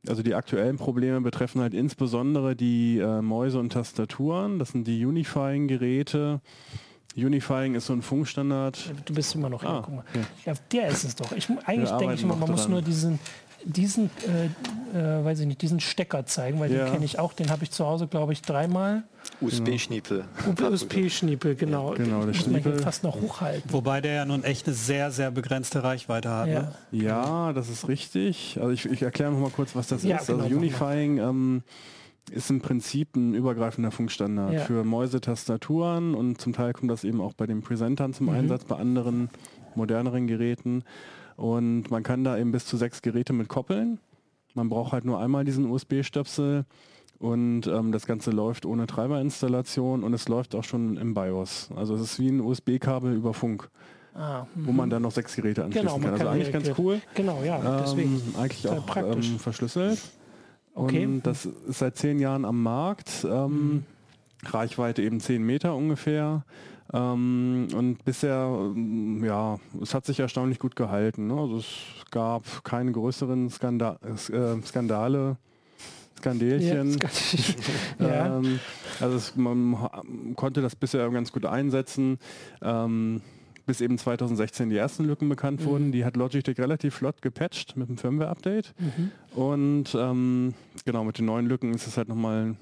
also die aktuellen Probleme betreffen halt insbesondere die äh, Mäuse und Tastaturen. Das sind die Unifying-Geräte. Unifying ist so ein Funkstandard. Du bist immer noch ah, hier, ja. ja. der ist es doch. Ich, eigentlich denke ich immer, man muss nur diesen, diesen, äh, äh, weiß ich nicht, diesen Stecker zeigen, weil ja. den kenne ich auch. Den habe ich zu Hause, glaube ich, dreimal. USB-Schniepel. USB-Schniepel, genau. Genau, der Schniepel. fast noch hochhalten. Wobei der ja nun echt eine sehr, sehr begrenzte Reichweite hat. Ja, ne? ja das ist richtig. Also ich, ich erkläre noch mal kurz, was das ja, ist. Also genau, also Unifying ähm, ist im Prinzip ein übergreifender Funkstandard ja. für Mäuse-Tastaturen und zum Teil kommt das eben auch bei den Presentern zum mhm. Einsatz, bei anderen moderneren Geräten. Und man kann da eben bis zu sechs Geräte mit koppeln. Man braucht halt nur einmal diesen USB-Stöpsel und ähm, das Ganze läuft ohne Treiberinstallation und es läuft auch schon im BIOS. Also es ist wie ein USB-Kabel über Funk. Ah, wo man mhm. dann noch sechs Geräte anschließen genau, kann. Also eigentlich ganz cool. Genau, ja, deswegen. Ähm, eigentlich auch ähm, verschlüsselt. Okay. Und das ist seit zehn Jahren am Markt. Ähm, mhm. Reichweite eben zehn Meter ungefähr. Ähm, und bisher, ähm, ja, es hat sich erstaunlich gut gehalten. Ne? Also es gab keine größeren Skanda äh, Skandale. Skandelchen. Ja, ähm, also es, man konnte das bisher ganz gut einsetzen. Ähm, bis eben 2016 die ersten Lücken bekannt mhm. wurden. Die hat Logitech relativ flott gepatcht mit dem Firmware-Update. Mhm. Und ähm, genau, mit den neuen Lücken ist es halt nochmal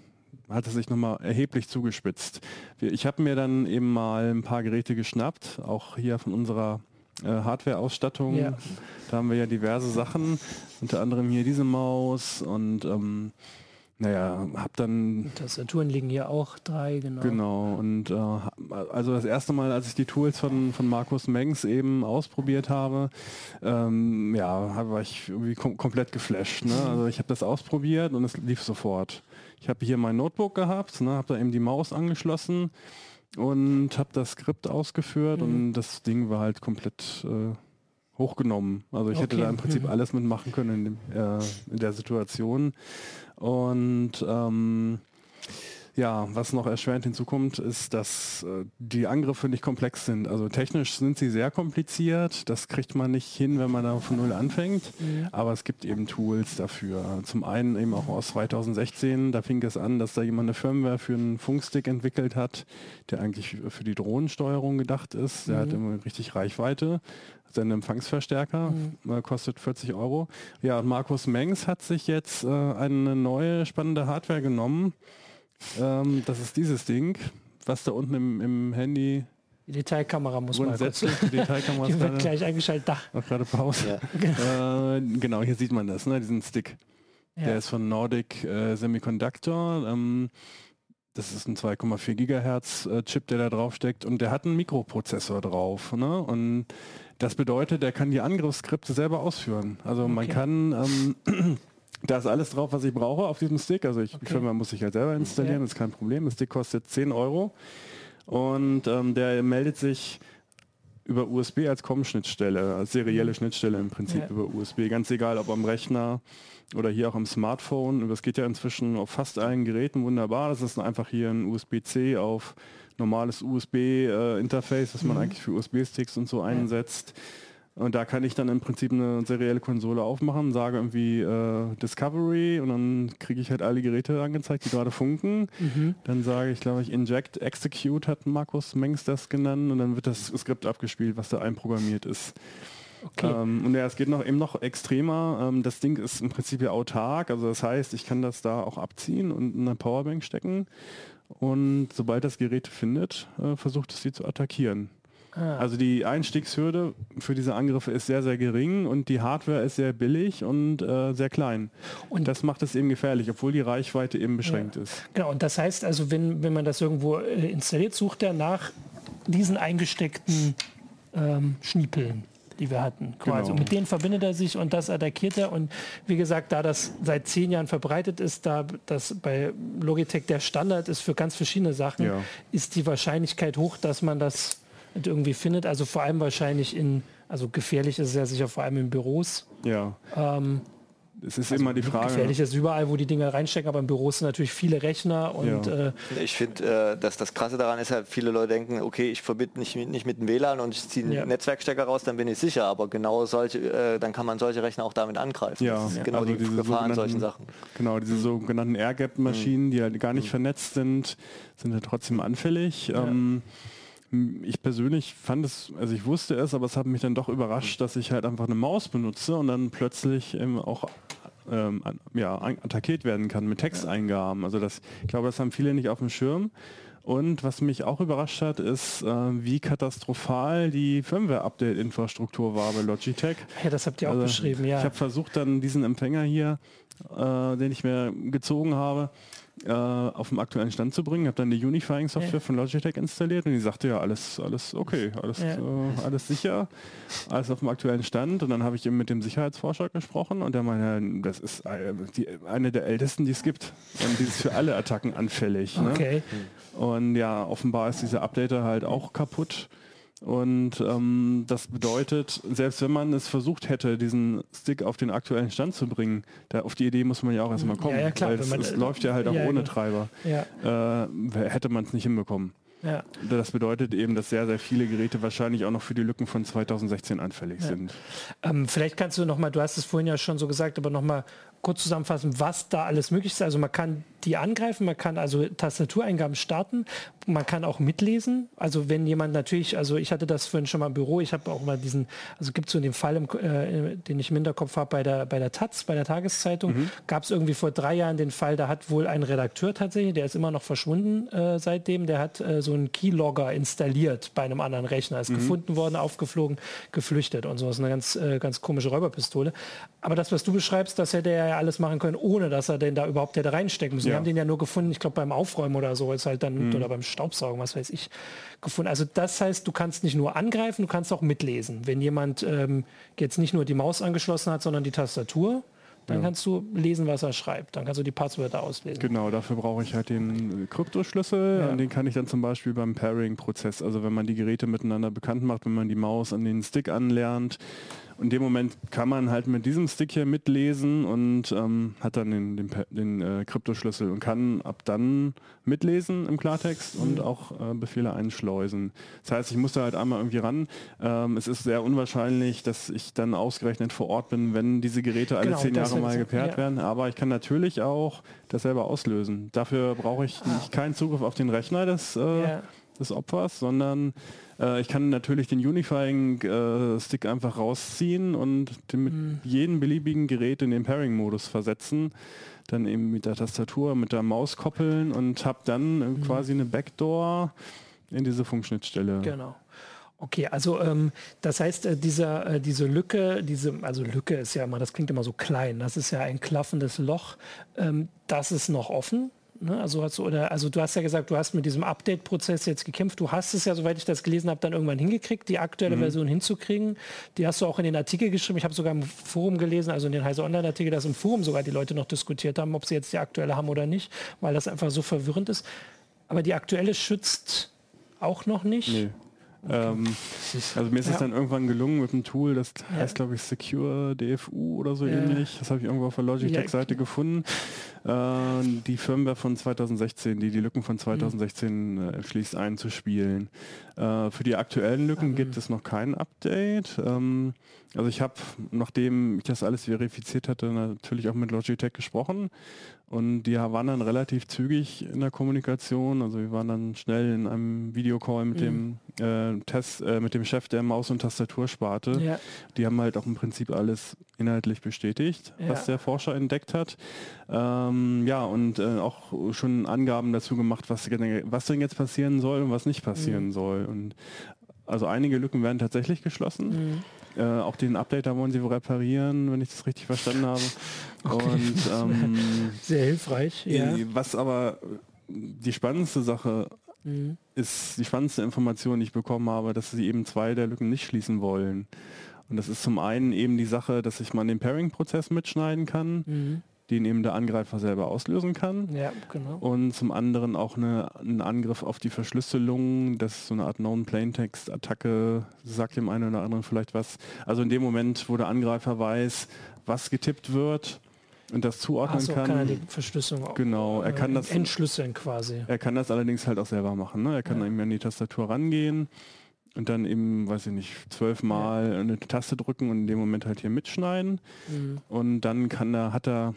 hat es sich nochmal erheblich zugespitzt. Ich habe mir dann eben mal ein paar Geräte geschnappt, auch hier von unserer äh, Hardware-Ausstattung. Ja. Da haben wir ja diverse Sachen, unter anderem hier diese Maus und ähm, naja, hab dann. Tastaturen liegen hier auch drei, genau. Genau. Und äh, also das erste Mal, als ich die Tools von, von Markus Mengs eben ausprobiert habe, ähm, ja, war ich irgendwie kom komplett geflasht. Ne? Also ich habe das ausprobiert und es lief sofort. Ich habe hier mein Notebook gehabt, ne, habe da eben die Maus angeschlossen und habe das Skript ausgeführt mhm. und das Ding war halt komplett äh, hochgenommen. Also ich okay. hätte da im Prinzip mhm. alles mitmachen können in, dem, äh, in der Situation. Und ähm, ja, was noch erschwerend hinzukommt, ist, dass äh, die Angriffe nicht komplex sind. Also technisch sind sie sehr kompliziert. Das kriegt man nicht hin, wenn man da von Null anfängt. Mhm. Aber es gibt eben Tools dafür. Zum einen eben auch aus 2016. Da fing es an, dass da jemand eine Firmware für einen Funkstick entwickelt hat, der eigentlich für die Drohnensteuerung gedacht ist. Der mhm. hat immer richtig Reichweite. Sein Empfangsverstärker mhm. äh, kostet 40 Euro. Ja, und Markus Mengs hat sich jetzt äh, eine neue spannende Hardware genommen ähm, das ist dieses Ding, was da unten im, im Handy die Detailkamera muss man kurz. Die Detailkamera die wird gleich eingeschaltet. Da. Auch gerade Pause. Ja. Äh, genau, hier sieht man das, ne, diesen Stick. Ja. Der ist von Nordic äh, Semiconductor. Ähm, das ist ein 2,4 Gigahertz äh, Chip, der da drauf steckt und der hat einen Mikroprozessor drauf. Ne? Und das bedeutet, der kann die Angriffsskripte selber ausführen. Also okay. man kann ähm, Da ist alles drauf, was ich brauche auf diesem Stick. Also ich, okay. Firma muss ich halt selber installieren, okay. ist kein Problem. Das Stick kostet 10 Euro und ähm, der meldet sich über USB als COM-Schnittstelle, als serielle mhm. Schnittstelle im Prinzip ja. über USB. Ganz egal, ob am Rechner oder hier auch am Smartphone. Das geht ja inzwischen auf fast allen Geräten wunderbar. Das ist einfach hier ein USB-C auf normales USB-Interface, äh, das man mhm. eigentlich für USB-Sticks und so einsetzt. Und da kann ich dann im Prinzip eine serielle Konsole aufmachen, sage irgendwie äh, Discovery und dann kriege ich halt alle Geräte angezeigt, die gerade funken. Mhm. Dann sage ich, glaube ich, Inject Execute hat Markus Mengs das genannt und dann wird das Skript abgespielt, was da einprogrammiert ist. Okay. Ähm, und ja, es geht noch eben noch extremer. Ähm, das Ding ist im Prinzip ja autark, also das heißt, ich kann das da auch abziehen und in eine Powerbank stecken. Und sobald das Gerät findet, äh, versucht es sie zu attackieren. Ah. Also die Einstiegshürde für diese Angriffe ist sehr, sehr gering und die Hardware ist sehr billig und äh, sehr klein. Und das macht es eben gefährlich, obwohl die Reichweite eben beschränkt ja. ist. Genau, und das heißt also, wenn, wenn man das irgendwo äh, installiert, sucht er nach diesen eingesteckten ähm, Schniepeln die wir hatten. Genau. Und mit denen verbindet er sich und das attackiert er. Und wie gesagt, da das seit zehn Jahren verbreitet ist, da das bei Logitech der Standard ist für ganz verschiedene Sachen, ja. ist die Wahrscheinlichkeit hoch, dass man das irgendwie findet. Also vor allem wahrscheinlich in, also gefährlich ist es ja sicher vor allem in Büros. Ja. Ähm, es ist also immer die Frage. Gefährlich ist überall, wo die Dinge reinstecken, aber im Büro sind natürlich viele Rechner und ja. äh, ich finde, äh, dass das Krasse daran ist halt, viele Leute denken, okay, ich verbinde nicht, nicht mit dem WLAN und ich ziehe einen ja. Netzwerkstecker raus, dann bin ich sicher, aber genau solche, äh, dann kann man solche Rechner auch damit angreifen. Ja, das ist genau also die Gefahr an solchen Sachen. Genau, diese sogenannten Air-Gap-Maschinen, mhm. die halt gar nicht mhm. vernetzt sind, sind halt trotzdem anfällig. Ja. Ähm, ich persönlich fand es, also ich wusste es, aber es hat mich dann doch überrascht, dass ich halt einfach eine Maus benutze und dann plötzlich ähm, auch ähm, ja, attackiert werden kann mit Texteingaben. Also das, ich glaube, das haben viele nicht auf dem Schirm. Und was mich auch überrascht hat, ist, äh, wie katastrophal die Firmware-Update-Infrastruktur war bei Logitech. Ja, das habt ihr also, auch beschrieben, ja. Ich habe versucht, dann diesen Empfänger hier, äh, den ich mir gezogen habe, äh, auf dem aktuellen Stand zu bringen. Ich habe dann die Unifying-Software ja. von Logitech installiert und die sagte ja, alles, alles okay, alles, ja. äh, alles sicher, alles auf dem aktuellen Stand. Und dann habe ich eben mit dem Sicherheitsforscher gesprochen und der meinte, das ist die, eine der ältesten, die es gibt. Und die ist für alle Attacken anfällig. Ne? Okay. Und ja, offenbar ist dieser Updater halt auch kaputt. Und ähm, das bedeutet, selbst wenn man es versucht hätte, diesen Stick auf den aktuellen Stand zu bringen, da auf die Idee muss man ja auch erstmal kommen. Ja, ja, klar, weil es, es läuft ja halt auch ja, ohne. Treiber. Äh, hätte man es nicht hinbekommen. Ja. Das bedeutet eben, dass sehr, sehr viele Geräte wahrscheinlich auch noch für die Lücken von 2016 anfällig ja. sind. Ähm, vielleicht kannst du noch mal, du hast es vorhin ja schon so gesagt, aber noch mal kurz zusammenfassen, was da alles möglich ist. Also man kann die angreifen, man kann also Tastatureingaben starten, man kann auch mitlesen. Also wenn jemand natürlich, also ich hatte das vorhin schon mal im Büro, ich habe auch mal diesen, also gibt es so den Fall, im, äh, den ich im Hinterkopf habe bei der, bei der Taz, bei der Tageszeitung, mhm. gab es irgendwie vor drei Jahren den Fall, da hat wohl ein Redakteur tatsächlich, der ist immer noch verschwunden äh, seitdem, der hat äh, so einen Keylogger installiert bei einem anderen Rechner, ist mhm. gefunden worden, aufgeflogen, geflüchtet und so. Das ist eine ganz, äh, ganz komische Räuberpistole. Aber das, was du beschreibst, das hätte er ja alles machen können, ohne dass er denn da überhaupt hätte reinstecken müssen. Ja. Wir haben den ja nur gefunden, ich glaube beim Aufräumen oder so, ist halt dann, mhm. oder beim Staubsaugen, was weiß ich, gefunden. Also das heißt, du kannst nicht nur angreifen, du kannst auch mitlesen. Wenn jemand ähm, jetzt nicht nur die Maus angeschlossen hat, sondern die Tastatur, dann ja. kannst du lesen, was er schreibt. Dann kannst du die Passwörter auslesen. Genau, dafür brauche ich halt den Kryptoschlüssel ja. und den kann ich dann zum Beispiel beim Pairing-Prozess, also wenn man die Geräte miteinander bekannt macht, wenn man die Maus an den Stick anlernt, in dem Moment kann man halt mit diesem Stick hier mitlesen und ähm, hat dann den, den, den äh, Kryptoschlüssel und kann ab dann mitlesen im Klartext und mhm. auch äh, Befehle einschleusen. Das heißt, ich muss da halt einmal irgendwie ran. Ähm, es ist sehr unwahrscheinlich, dass ich dann ausgerechnet vor Ort bin, wenn diese Geräte alle genau, zehn Jahre mal gepaart ja. werden. Aber ich kann natürlich auch das selber auslösen. Dafür brauche ich ah. keinen Zugriff auf den Rechner des, äh, ja. Des Opfers, sondern äh, ich kann natürlich den Unifying-Stick äh, einfach rausziehen und den mit mhm. jedem beliebigen Gerät in den Pairing-Modus versetzen. Dann eben mit der Tastatur, mit der Maus koppeln und habe dann mhm. quasi eine Backdoor in diese Funkschnittstelle. Genau. Okay, also ähm, das heißt, äh, dieser, äh, diese Lücke, diese, also Lücke ist ja immer, das klingt immer so klein, das ist ja ein klaffendes Loch, ähm, das ist noch offen Ne? Also, hast du, oder, also du hast ja gesagt, du hast mit diesem Update-Prozess jetzt gekämpft. Du hast es ja, soweit ich das gelesen habe, dann irgendwann hingekriegt, die aktuelle mhm. Version hinzukriegen. Die hast du auch in den Artikel geschrieben. Ich habe sogar im Forum gelesen, also in den Heise Online-Artikel, dass im Forum sogar die Leute noch diskutiert haben, ob sie jetzt die aktuelle haben oder nicht, weil das einfach so verwirrend ist. Aber die aktuelle schützt auch noch nicht. Nee. Ähm, also mir ist ja. es dann irgendwann gelungen mit einem Tool, das ja. heißt glaube ich Secure DFU oder so ja. ähnlich. Das habe ich irgendwo auf der Logitech-Seite gefunden. Äh, die Firmware von 2016, die die Lücken von 2016 mhm. äh, schließt einzuspielen. Äh, für die aktuellen Lücken mhm. gibt es noch kein Update. Ähm, also ich habe, nachdem ich das alles verifiziert hatte, natürlich auch mit Logitech gesprochen und die waren dann relativ zügig in der Kommunikation. Also wir waren dann schnell in einem Videocall mit mhm. dem äh, Test, äh, mit dem Chef der Maus- und Tastatursparte. Ja. Die haben halt auch im Prinzip alles inhaltlich bestätigt, ja. was der Forscher entdeckt hat. Ähm, ja, und äh, auch schon Angaben dazu gemacht, was, was denn jetzt passieren soll und was nicht passieren mhm. soll. Und also einige Lücken werden tatsächlich geschlossen. Mhm. Äh, auch den Updater wollen sie reparieren, wenn ich das richtig verstanden habe. Okay. Und, ähm, Sehr hilfreich. Ja. Was aber die spannendste Sache mhm. ist, die spannendste Information, die ich bekommen habe, dass sie eben zwei der Lücken nicht schließen wollen. Und das ist zum einen eben die Sache, dass ich mal den Pairing-Prozess mitschneiden kann. Mhm den eben der Angreifer selber auslösen kann. Ja, genau. Und zum anderen auch eine, ein Angriff auf die Verschlüsselung, das ist so eine Art Known-Plaintext-Attacke, sagt dem einen oder anderen vielleicht was. Also in dem Moment, wo der Angreifer weiß, was getippt wird, und das zuordnen so, kann. kann er die Verschlüsselung genau, er kann das entschlüsseln quasi. Er kann das allerdings halt auch selber machen. Ne? Er kann ja. eben an die Tastatur rangehen und dann eben, weiß ich nicht, zwölfmal ja. eine Taste drücken und in dem Moment halt hier mitschneiden. Mhm. Und dann kann er, hat er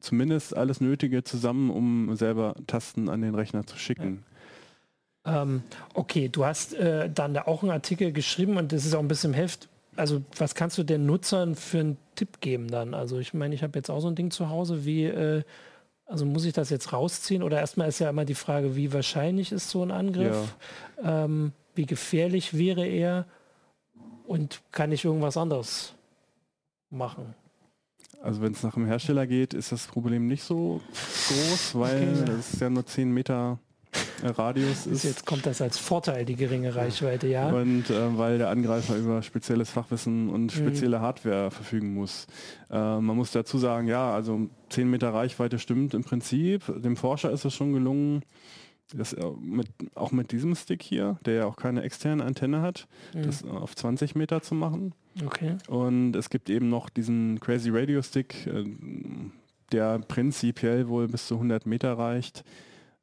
zumindest alles Nötige zusammen, um selber Tasten an den Rechner zu schicken. Ja. Ähm, okay, du hast äh, dann da auch einen Artikel geschrieben und das ist auch ein bisschen im Heft. Also was kannst du den Nutzern für einen Tipp geben dann? Also ich meine, ich habe jetzt auch so ein Ding zu Hause, wie, äh, also muss ich das jetzt rausziehen? Oder erstmal ist ja immer die Frage, wie wahrscheinlich ist so ein Angriff? Ja. Ähm, wie gefährlich wäre er? Und kann ich irgendwas anderes machen? Also wenn es nach dem Hersteller geht, ist das Problem nicht so groß, weil okay. das ist ja nur 10 Meter äh, Radius ist. Jetzt kommt das als Vorteil, die geringe Reichweite, ja. Und äh, weil der Angreifer über spezielles Fachwissen und mhm. spezielle mhm. Hardware verfügen muss. Äh, man muss dazu sagen, ja, also 10 Meter Reichweite stimmt im Prinzip. Dem Forscher ist es schon gelungen, das mit, auch mit diesem Stick hier, der ja auch keine externe Antenne hat, mhm. das auf 20 Meter zu machen. Okay. Und es gibt eben noch diesen Crazy Radio Stick, äh, der prinzipiell wohl bis zu 100 Meter reicht.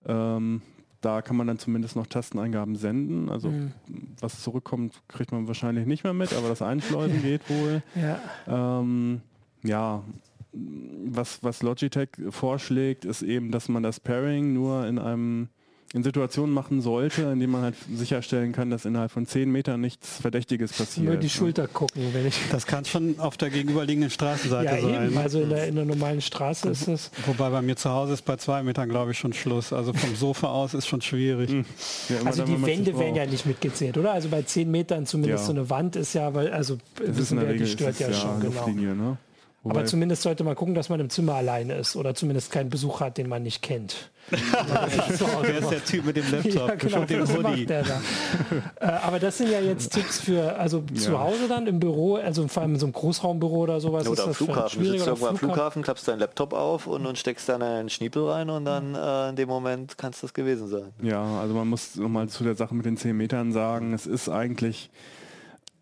Ähm, da kann man dann zumindest noch Tasteneingaben senden. Also mhm. was zurückkommt, kriegt man wahrscheinlich nicht mehr mit, aber das Einschleusen geht wohl. Ja. Ähm, ja, was, was Logitech vorschlägt, ist eben, dass man das Pairing nur in einem in Situationen machen sollte, in denen man halt sicherstellen kann, dass innerhalb von zehn Metern nichts Verdächtiges passiert. Nur die Schulter gucken, wenn ich. Das kann schon auf der gegenüberliegenden Straßenseite ja, sein. Eben. Also in der, in der normalen Straße ist es. Wobei bei mir zu Hause ist bei zwei Metern, glaube ich, schon Schluss. Also vom Sofa aus ist schon schwierig. Hm. Ja, also die Wände werden ja nicht mitgezählt, oder? Also bei zehn Metern zumindest ja. so eine Wand ist ja, weil also wissen wir, die stört ja, schon genau. Ne? Aber zumindest sollte man gucken, dass man im Zimmer alleine ist oder zumindest keinen Besuch hat, den man nicht kennt. Wer ist der Typ mit dem Laptop? Ja, genau, dem Hoodie. Da. äh, aber das sind ja jetzt Tipps für, also ja. zu Hause dann im Büro, also vor allem in so einem Großraumbüro oder sowas. Oder am Flughafen. Du sitzt irgendwo am Flughafen, klappst deinen Laptop auf und, und steckst dann einen Schniepel rein und dann äh, in dem Moment kann es das gewesen sein. Ja, also man muss nochmal zu der Sache mit den 10 Metern sagen, es ist eigentlich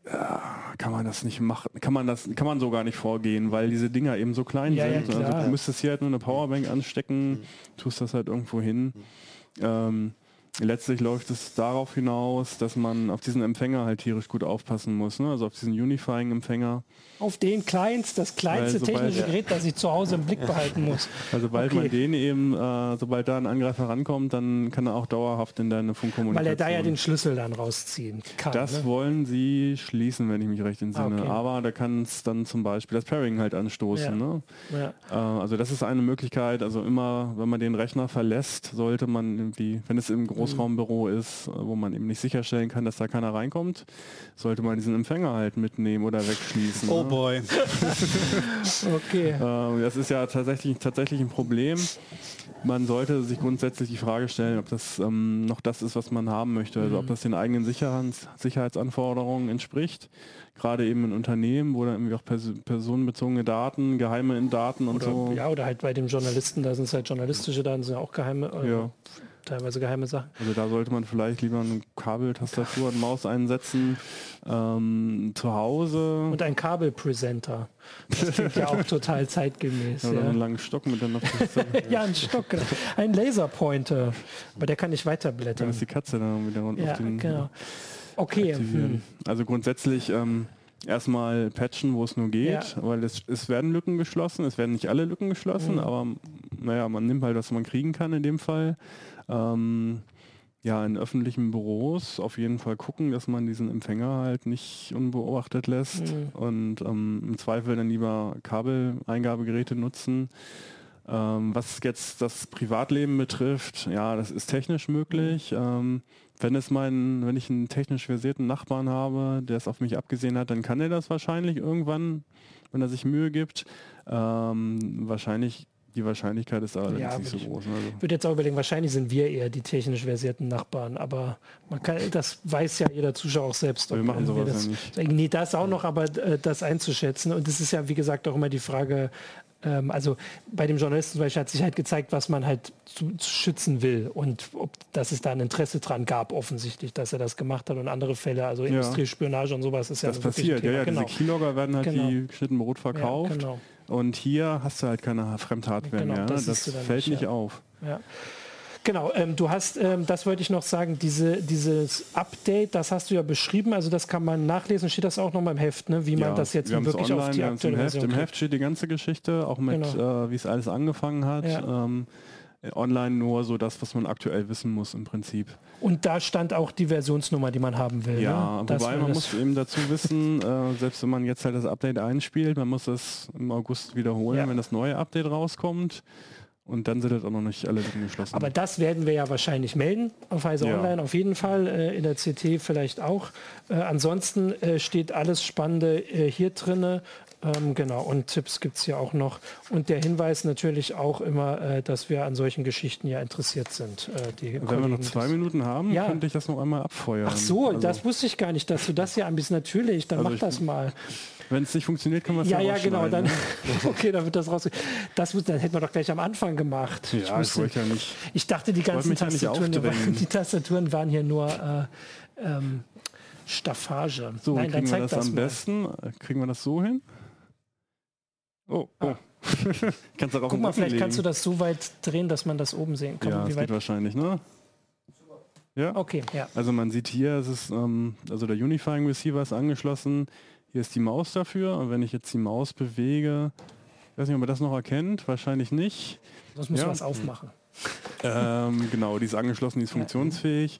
kann man das nicht machen, kann man das, kann man so gar nicht vorgehen, weil diese Dinger eben so klein ja, sind. Ja, also du müsstest hier halt nur eine Powerbank anstecken, mhm. tust das halt irgendwo hin. Ähm, letztlich läuft es darauf hinaus, dass man auf diesen Empfänger halt tierisch gut aufpassen muss, ne? also auf diesen Unifying-Empfänger. Auf den kleinst, das kleinste technische Gerät, das ich zu Hause im Blick behalten muss. Also sobald okay. man den eben, äh, sobald da ein Angreifer rankommt, dann kann er auch dauerhaft in deine Funkkommunikation. Weil er da ja den Schlüssel dann rausziehen kann. Das ne? wollen sie schließen, wenn ich mich recht entsinne. Okay. Aber da kann es dann zum Beispiel das Pairing halt anstoßen. Ja. Ne? Ja. Äh, also das ist eine Möglichkeit. Also immer, wenn man den Rechner verlässt, sollte man irgendwie, wenn es im großen Großraumbüro ist, wo man eben nicht sicherstellen kann, dass da keiner reinkommt, sollte man diesen Empfänger halt mitnehmen oder wegschließen. Oh ne? boy. okay. Äh, das ist ja tatsächlich, tatsächlich ein Problem. Man sollte sich grundsätzlich die Frage stellen, ob das ähm, noch das ist, was man haben möchte, also ob mhm. das den eigenen Sicherheits Sicherheitsanforderungen entspricht. Gerade eben in Unternehmen, wo dann irgendwie auch pers personenbezogene Daten, geheime Daten und oder, so. Ja, oder halt bei dem Journalisten, da sind es halt journalistische Daten, sind ja auch geheime. Äh, ja teilweise geheime Sachen. Also da sollte man vielleicht lieber eine Kabeltastatur und Maus einsetzen. Ähm, zu Hause. Und ein Kabelpräsenter. Das klingt ja auch total zeitgemäß. Ja, oder ja. einen langen Stock mit dann Ja, ein Stock. Genau. Ein Laserpointer. Aber der kann nicht weiterblättern. Dann ist die Katze dann wieder ja, auf den genau. Okay. Hm. Also grundsätzlich ähm, erstmal patchen, wo es nur geht, ja. weil es, es werden Lücken geschlossen. Es werden nicht alle Lücken geschlossen, mhm. aber naja, man nimmt halt, was man kriegen kann in dem Fall. Ähm, ja, in öffentlichen Büros auf jeden Fall gucken, dass man diesen Empfänger halt nicht unbeobachtet lässt mhm. und ähm, im Zweifel dann lieber Kabeleingabegeräte nutzen. Ähm, was jetzt das Privatleben betrifft, ja, das ist technisch möglich. Mhm. Ähm, wenn es meinen, wenn ich einen technisch versierten Nachbarn habe, der es auf mich abgesehen hat, dann kann er das wahrscheinlich irgendwann, wenn er sich Mühe gibt. Ähm, wahrscheinlich die Wahrscheinlichkeit ist allerdings ja, nicht so groß. Ne? Also. Ich würde jetzt auch überlegen, wahrscheinlich sind wir eher die technisch versierten Nachbarn, aber man kann, das weiß ja jeder Zuschauer auch selbst. Wir machen sowas das, ja nicht. Nee, das auch noch, aber äh, das einzuschätzen. Und das ist ja, wie gesagt, auch immer die Frage, ähm, also bei dem Journalisten zum Beispiel hat sich halt gezeigt, was man halt zu, zu, schützen will und ob, dass es da ein Interesse dran gab, offensichtlich, dass er das gemacht hat und andere Fälle, also ja. Industriespionage und sowas ist ja Das passiert, ja, ja, genau. diese Keylogger werden halt genau. wie geschnitten Brot verkauft. Ja, genau. Und hier hast du halt keine Fremdhardware genau, mehr. Das, das fällt nicht, ja. auf. Ja. Genau, ähm, du hast, ähm, das wollte ich noch sagen, diese, dieses Update, das hast du ja beschrieben, also das kann man nachlesen, steht das auch noch mal im Heft, ne? wie ja, man das jetzt wirklich online, auf die aktuelle im Heft, Im Heft steht die ganze Geschichte, auch mit, genau. äh, wie es alles angefangen hat. Ja. Ähm, online nur so das, was man aktuell wissen muss im Prinzip. Und da stand auch die Versionsnummer, die man haben will. Ja, ne? wobei man muss eben dazu wissen, äh, selbst wenn man jetzt halt das Update einspielt, man muss es im August wiederholen, ja. wenn das neue Update rauskommt. Und dann sind halt auch noch nicht alle Lücken geschlossen. Aber das werden wir ja wahrscheinlich melden auf Heise ja. Online, auf jeden Fall, äh, in der CT vielleicht auch. Äh, ansonsten äh, steht alles Spannende äh, hier drinne. Ähm, genau, und Tipps gibt es ja auch noch. Und der Hinweis natürlich auch immer, äh, dass wir an solchen Geschichten ja interessiert sind. Äh, Wenn Kollegen, wir noch zwei Minuten haben, ja. könnte ich das noch einmal abfeuern. Ach so, also. das wusste ich gar nicht, dass du das ja anbietest. Natürlich, dann also mach das mal. Wenn es nicht funktioniert, kann man es ja Ja, ja, genau. Dann, okay, dann wird das raus. Das, das hätten wir doch gleich am Anfang gemacht. Ja, ich, wusste, ich, ja nicht, ich dachte, die ganzen Tastaturen, ja die Tastaturen waren hier nur äh, ähm, Staffage. So, Nein, kriegen wir das, das am mal. besten? Kriegen wir das so hin? Oh, oh. Ah. kannst du auch Guck mal, vielleicht legen. kannst du das so weit drehen, dass man das oben sehen kann. Ja, das geht wahrscheinlich, ne? Ja. Okay, ja. Also man sieht hier, es ist, ähm, also der Unifying Receiver ist angeschlossen. Hier ist die Maus dafür. Und wenn ich jetzt die Maus bewege, ich weiß nicht, ob man das noch erkennt, wahrscheinlich nicht. Das muss ja. was aufmachen. Ähm, genau, die ist angeschlossen, die ist funktionsfähig.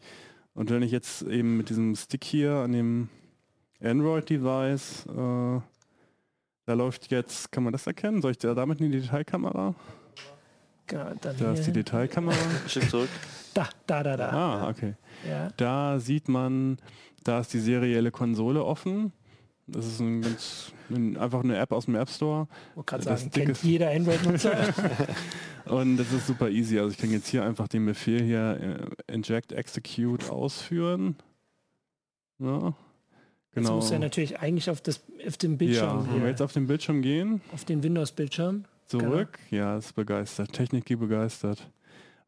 Und wenn ich jetzt eben mit diesem Stick hier an dem Android-Device äh, da läuft jetzt, kann man das erkennen? Soll ich da damit in die Detailkamera? Ja, da ist die Detailkamera. Schick zurück. Da, da, da, da. Ah, okay. Ja. Da sieht man, da ist die serielle Konsole offen. Das ist ein ganz, ein, einfach eine App aus dem App Store. Ich gerade sagen, kennt jeder Android-Nutzer. und das ist super easy. Also ich kann jetzt hier einfach den Befehl hier äh, inject execute ausführen. Ja, Genau. Jetzt muss er natürlich eigentlich auf, das, auf den Bildschirm. Ja, wenn wir jetzt auf den Bildschirm gehen. Auf den Windows-Bildschirm. Zurück. Genau. Ja, ist begeistert. Technik begeistert.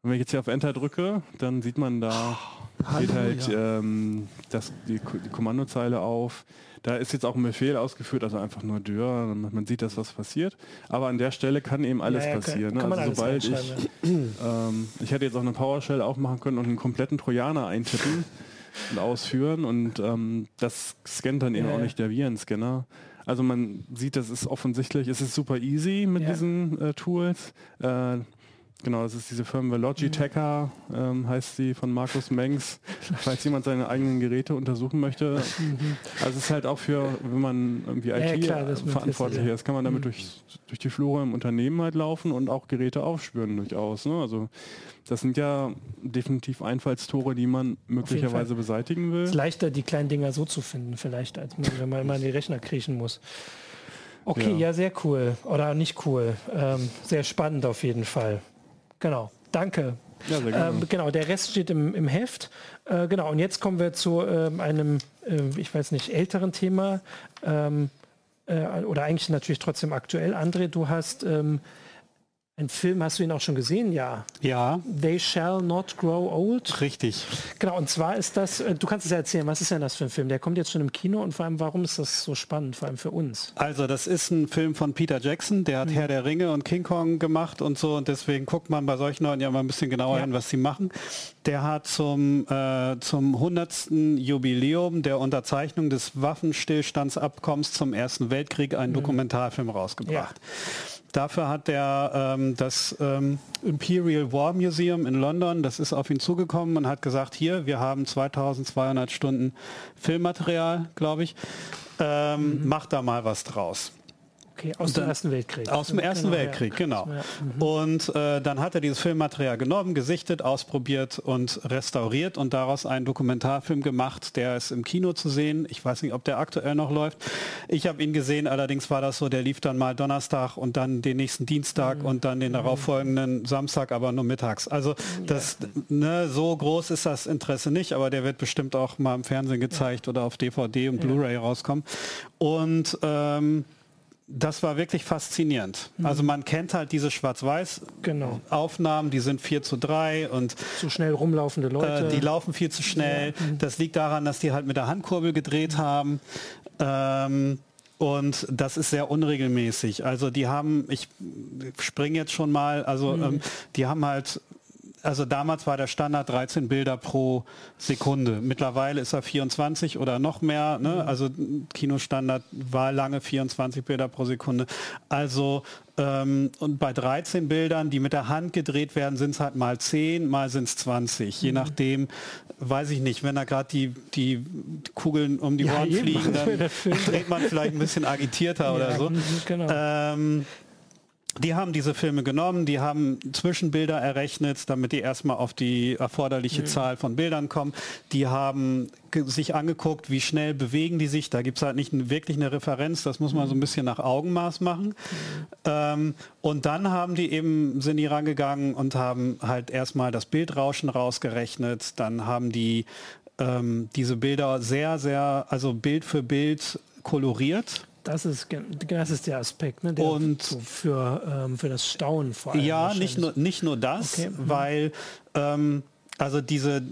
Und wenn ich jetzt hier auf Enter drücke, dann sieht man da, oh, geht halt ja. ähm, das, die, die, Kommandozeile auf. Da ist jetzt auch ein Befehl ausgeführt, also einfach nur Dürr. Man sieht, dass was passiert. Aber an der Stelle kann eben alles ja, ja, passieren. Kann, ne? kann also sobald ich, ähm, ich hätte jetzt auch eine PowerShell aufmachen können und einen kompletten Trojaner eintippen und ausführen und ähm, das scannt dann eben ja, auch nicht der Virenscanner. Also man sieht, das ist offensichtlich, es ist super easy mit diesen äh, Tools. Äh, Genau, das ist diese Firma Logitecha, ähm, heißt sie von Markus Mengs, falls jemand seine eigenen Geräte untersuchen möchte. Mhm. Also es ist halt auch für, wenn man irgendwie IT-verantwortlich ja, ist, kann man damit mhm. durch, durch die Flure im Unternehmen halt laufen und auch Geräte aufspüren durchaus. Ne? Also das sind ja definitiv Einfallstore, die man möglicherweise beseitigen will. Es ist leichter, die kleinen Dinger so zu finden, vielleicht, als wenn man immer in die Rechner kriechen muss. Okay, ja. ja, sehr cool. Oder nicht cool. Ähm, sehr spannend auf jeden Fall. Genau. Danke. Ja, ähm, genau, der Rest steht im, im Heft. Äh, genau, und jetzt kommen wir zu ähm, einem, äh, ich weiß nicht, älteren Thema. Ähm, äh, oder eigentlich natürlich trotzdem aktuell. André, du hast ähm, ein Film, hast du ihn auch schon gesehen? Ja. Ja. They Shall Not Grow Old. Richtig. Genau, und zwar ist das, äh, du kannst es ja erzählen, was ist denn das für ein Film? Der kommt jetzt schon im Kino und vor allem, warum ist das so spannend, vor allem für uns? Also, das ist ein Film von Peter Jackson, der hat mhm. Herr der Ringe und King Kong gemacht und so und deswegen guckt man bei solchen Leuten ja mal ein bisschen genauer ja. hin, was sie machen. Der hat zum, äh, zum 100. Jubiläum der Unterzeichnung des Waffenstillstandsabkommens zum Ersten Weltkrieg einen mhm. Dokumentarfilm rausgebracht. Ja. Dafür hat er ähm, das ähm, Imperial War Museum in London, das ist auf ihn zugekommen und hat gesagt, hier, wir haben 2200 Stunden Filmmaterial, glaube ich, ähm, mhm. macht da mal was draus. Okay, aus dem Ersten Weltkrieg. Aus dem Ersten genau, Weltkrieg, ja. genau. Ja. Mhm. Und äh, dann hat er dieses Filmmaterial genommen, gesichtet, ausprobiert und restauriert und daraus einen Dokumentarfilm gemacht, der ist im Kino zu sehen. Ich weiß nicht, ob der aktuell noch läuft. Ich habe ihn gesehen, allerdings war das so, der lief dann mal Donnerstag und dann den nächsten Dienstag mhm. und dann den darauffolgenden Samstag, aber nur mittags. Also das, ne, so groß ist das Interesse nicht, aber der wird bestimmt auch mal im Fernsehen gezeigt ja. oder auf DVD und Blu-ray rauskommen. Und ähm, das war wirklich faszinierend. Mhm. Also man kennt halt diese Schwarz-Weiß-Aufnahmen, genau. die sind 4 zu 3 und zu schnell rumlaufende Leute. Äh, die laufen viel zu schnell. Ja. Mhm. Das liegt daran, dass die halt mit der Handkurbel gedreht haben. Ähm, und das ist sehr unregelmäßig. Also die haben, ich springe jetzt schon mal, also mhm. ähm, die haben halt also damals war der Standard 13 Bilder pro Sekunde. Mittlerweile ist er 24 oder noch mehr. Ne? Mhm. Also Kinostandard war lange 24 Bilder pro Sekunde. Also ähm, und bei 13 Bildern, die mit der Hand gedreht werden, sind es halt mal 10, mal sind es 20. Je mhm. nachdem, weiß ich nicht, wenn da gerade die, die Kugeln um die ja, Ohren fliegen, dann dreht man vielleicht ein bisschen agitierter oder so. Genau. Ähm, die haben diese Filme genommen, die haben Zwischenbilder errechnet, damit die erstmal auf die erforderliche mhm. Zahl von Bildern kommen. Die haben sich angeguckt, wie schnell bewegen die sich. Da gibt es halt nicht wirklich eine Referenz, das muss man so ein bisschen nach Augenmaß machen. Mhm. Ähm, und dann haben die eben, sind die rangegangen und haben halt erstmal das Bildrauschen rausgerechnet. Dann haben die ähm, diese Bilder sehr, sehr, also Bild für Bild koloriert das ist, das ist der Aspekt, ne, der und so für, ähm, für das Staunen vor allem. Ja, nicht nur, nicht nur das, okay. Mhm. weil ähm, also diese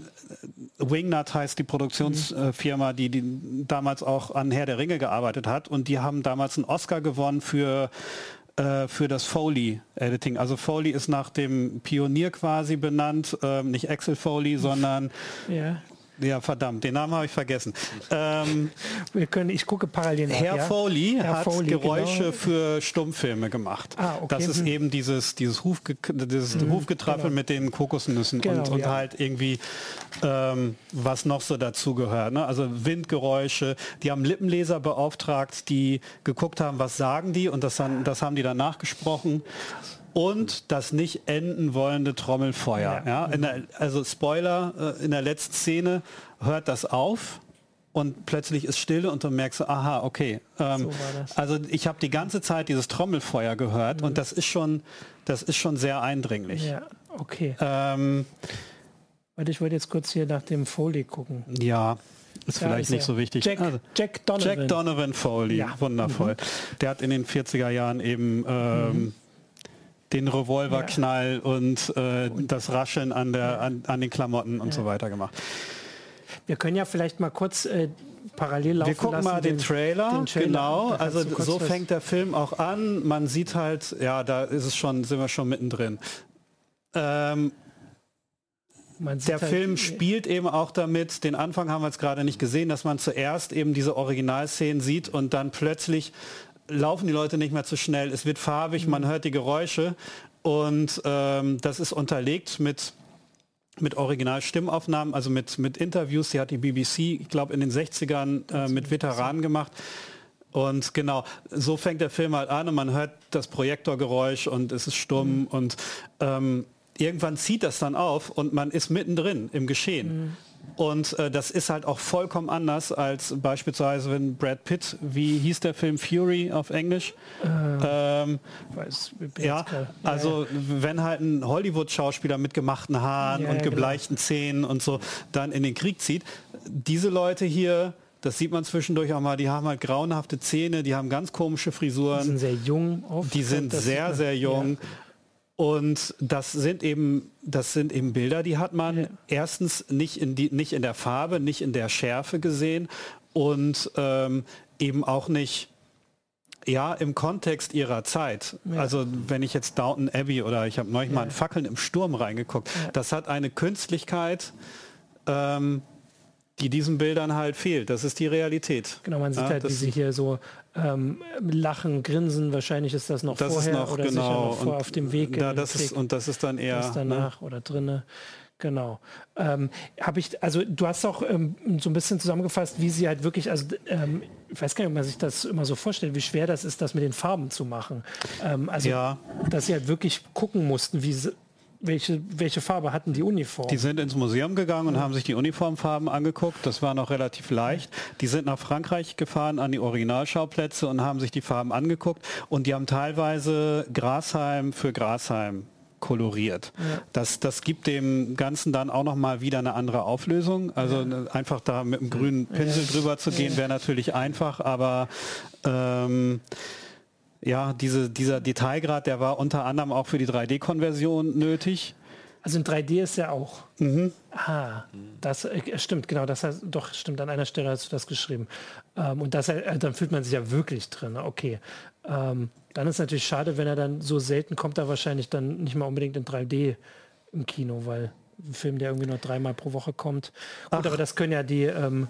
Wingnut heißt die Produktionsfirma, die, die damals auch an Herr der Ringe gearbeitet hat und die haben damals einen Oscar gewonnen für äh, für das Foley-Editing. Also Foley ist nach dem Pionier quasi benannt, ähm, nicht Axel Foley, sondern ja. Ja, verdammt, den Namen habe ich vergessen. Ähm, Wir können, ich gucke parallel nach, Herr ja? Foley Herr hat Foley, Geräusche genau. für Stummfilme gemacht. Ah, okay. Das ist hm. eben dieses, dieses, Hufge dieses hm, Hufgetrappel genau. mit den Kokosnüssen genau, und, und ja. halt irgendwie, ähm, was noch so dazu gehört. Ne? Also Windgeräusche. Die haben Lippenleser beauftragt, die geguckt haben, was sagen die und das, dann, das haben die dann nachgesprochen und das nicht enden wollende Trommelfeuer. Ja. ja der, also Spoiler, äh, in der letzten Szene hört das auf und plötzlich ist Stille und du merkst, aha, okay. Ähm, so also ich habe die ganze Zeit dieses Trommelfeuer gehört mhm. und das ist schon, das ist schon sehr eindringlich. Ja, okay. Ähm, ich wollte jetzt kurz hier nach dem Foley gucken. Ja, ist ja, vielleicht ist nicht so wichtig. Jack, also, Jack Donovan. Jack Donovan Foley, ja. wundervoll. Mhm. Der hat in den 40er Jahren eben ähm, mhm den Revolverknall ja. und, äh, und, das Rascheln an, der, an, an den Klamotten und so weiter gemacht. Wir können ja vielleicht mal kurz äh, parallel laufen Wir gucken lassen, mal den, den, Trailer, den Trailer, genau. Also so fängt der Film auch an. Man sieht halt, ja, da ist es schon, sind wir schon mittendrin. Ähm, der halt Film spielt eben auch damit, den Anfang haben wir jetzt gerade nicht gesehen, dass man zuerst eben diese Originalszenen sieht und dann plötzlich laufen die Leute nicht mehr zu schnell, es wird farbig, man hört die Geräusche Und ähm, das ist unterlegt mit mit Originalstimmaufnahmen, also mit, mit Interviews. Die hat die BBC, ich glaube, in den 60ern äh, mit Veteranen gemacht. Und genau, so fängt der Film halt an und man hört das Projektorgeräusch und es ist stumm mhm. und ähm, irgendwann zieht das dann auf und man ist mittendrin im Geschehen. Mhm. Und äh, das ist halt auch vollkommen anders als beispielsweise wenn Brad Pitt, wie hieß der Film Fury auf Englisch? Äh, ähm, weiß, ja, also ja. wenn halt ein Hollywood-Schauspieler mit gemachten Haaren ja, und genau. gebleichten genau. Zähnen und so dann in den Krieg zieht, diese Leute hier, das sieht man zwischendurch auch mal, die haben halt grauenhafte Zähne, die haben ganz komische Frisuren. Die sind sehr jung. Oft. Die sind sehr, sehr jung. Und das sind eben, das sind eben Bilder, die hat man ja. erstens nicht in, die, nicht in der Farbe, nicht in der Schärfe gesehen und ähm, eben auch nicht ja, im Kontext ihrer Zeit. Ja. Also wenn ich jetzt Downton Abbey oder ich habe neulich ja. mal in Fackeln im Sturm reingeguckt, das hat eine Künstlichkeit, ähm, die diesen Bildern halt fehlt. Das ist die Realität. Genau, man sieht ja, halt, wie sie hier so ähm, lachen, grinsen. Wahrscheinlich ist das noch das vorher noch, oder genau, noch vor, auf dem Weg. Da, das ist, und das ist dann eher ne? danach ne? oder drinne. Genau. Ähm, Habe ich, also du hast auch ähm, so ein bisschen zusammengefasst, wie sie halt wirklich, also ähm, ich weiß gar nicht, ob man sich das immer so vorstellt, wie schwer das ist, das mit den Farben zu machen. Ähm, also, ja. dass sie halt wirklich gucken mussten, wie sie, welche, welche Farbe hatten die Uniformen? Die sind ins Museum gegangen und haben sich die Uniformfarben angeguckt. Das war noch relativ leicht. Die sind nach Frankreich gefahren an die Originalschauplätze und haben sich die Farben angeguckt. Und die haben teilweise Grasheim für Grasheim koloriert. Ja. Das, das gibt dem Ganzen dann auch noch mal wieder eine andere Auflösung. Also ja. einfach da mit einem grünen Pinsel ja. drüber zu gehen, wäre natürlich einfach, aber ähm, ja, diese, dieser Detailgrad, der war unter anderem auch für die 3D-Konversion nötig. Also in 3D ist ja auch. Mhm. Ah, das äh, stimmt, genau, das heißt, doch, stimmt, an einer Stelle hast du das geschrieben. Ähm, und das, äh, dann fühlt man sich ja wirklich drin, okay. Ähm, dann ist natürlich schade, wenn er dann so selten kommt, er wahrscheinlich dann nicht mal unbedingt in 3D im Kino, weil ein Film, der irgendwie nur dreimal pro Woche kommt. Gut, Ach. aber das können ja die, ähm,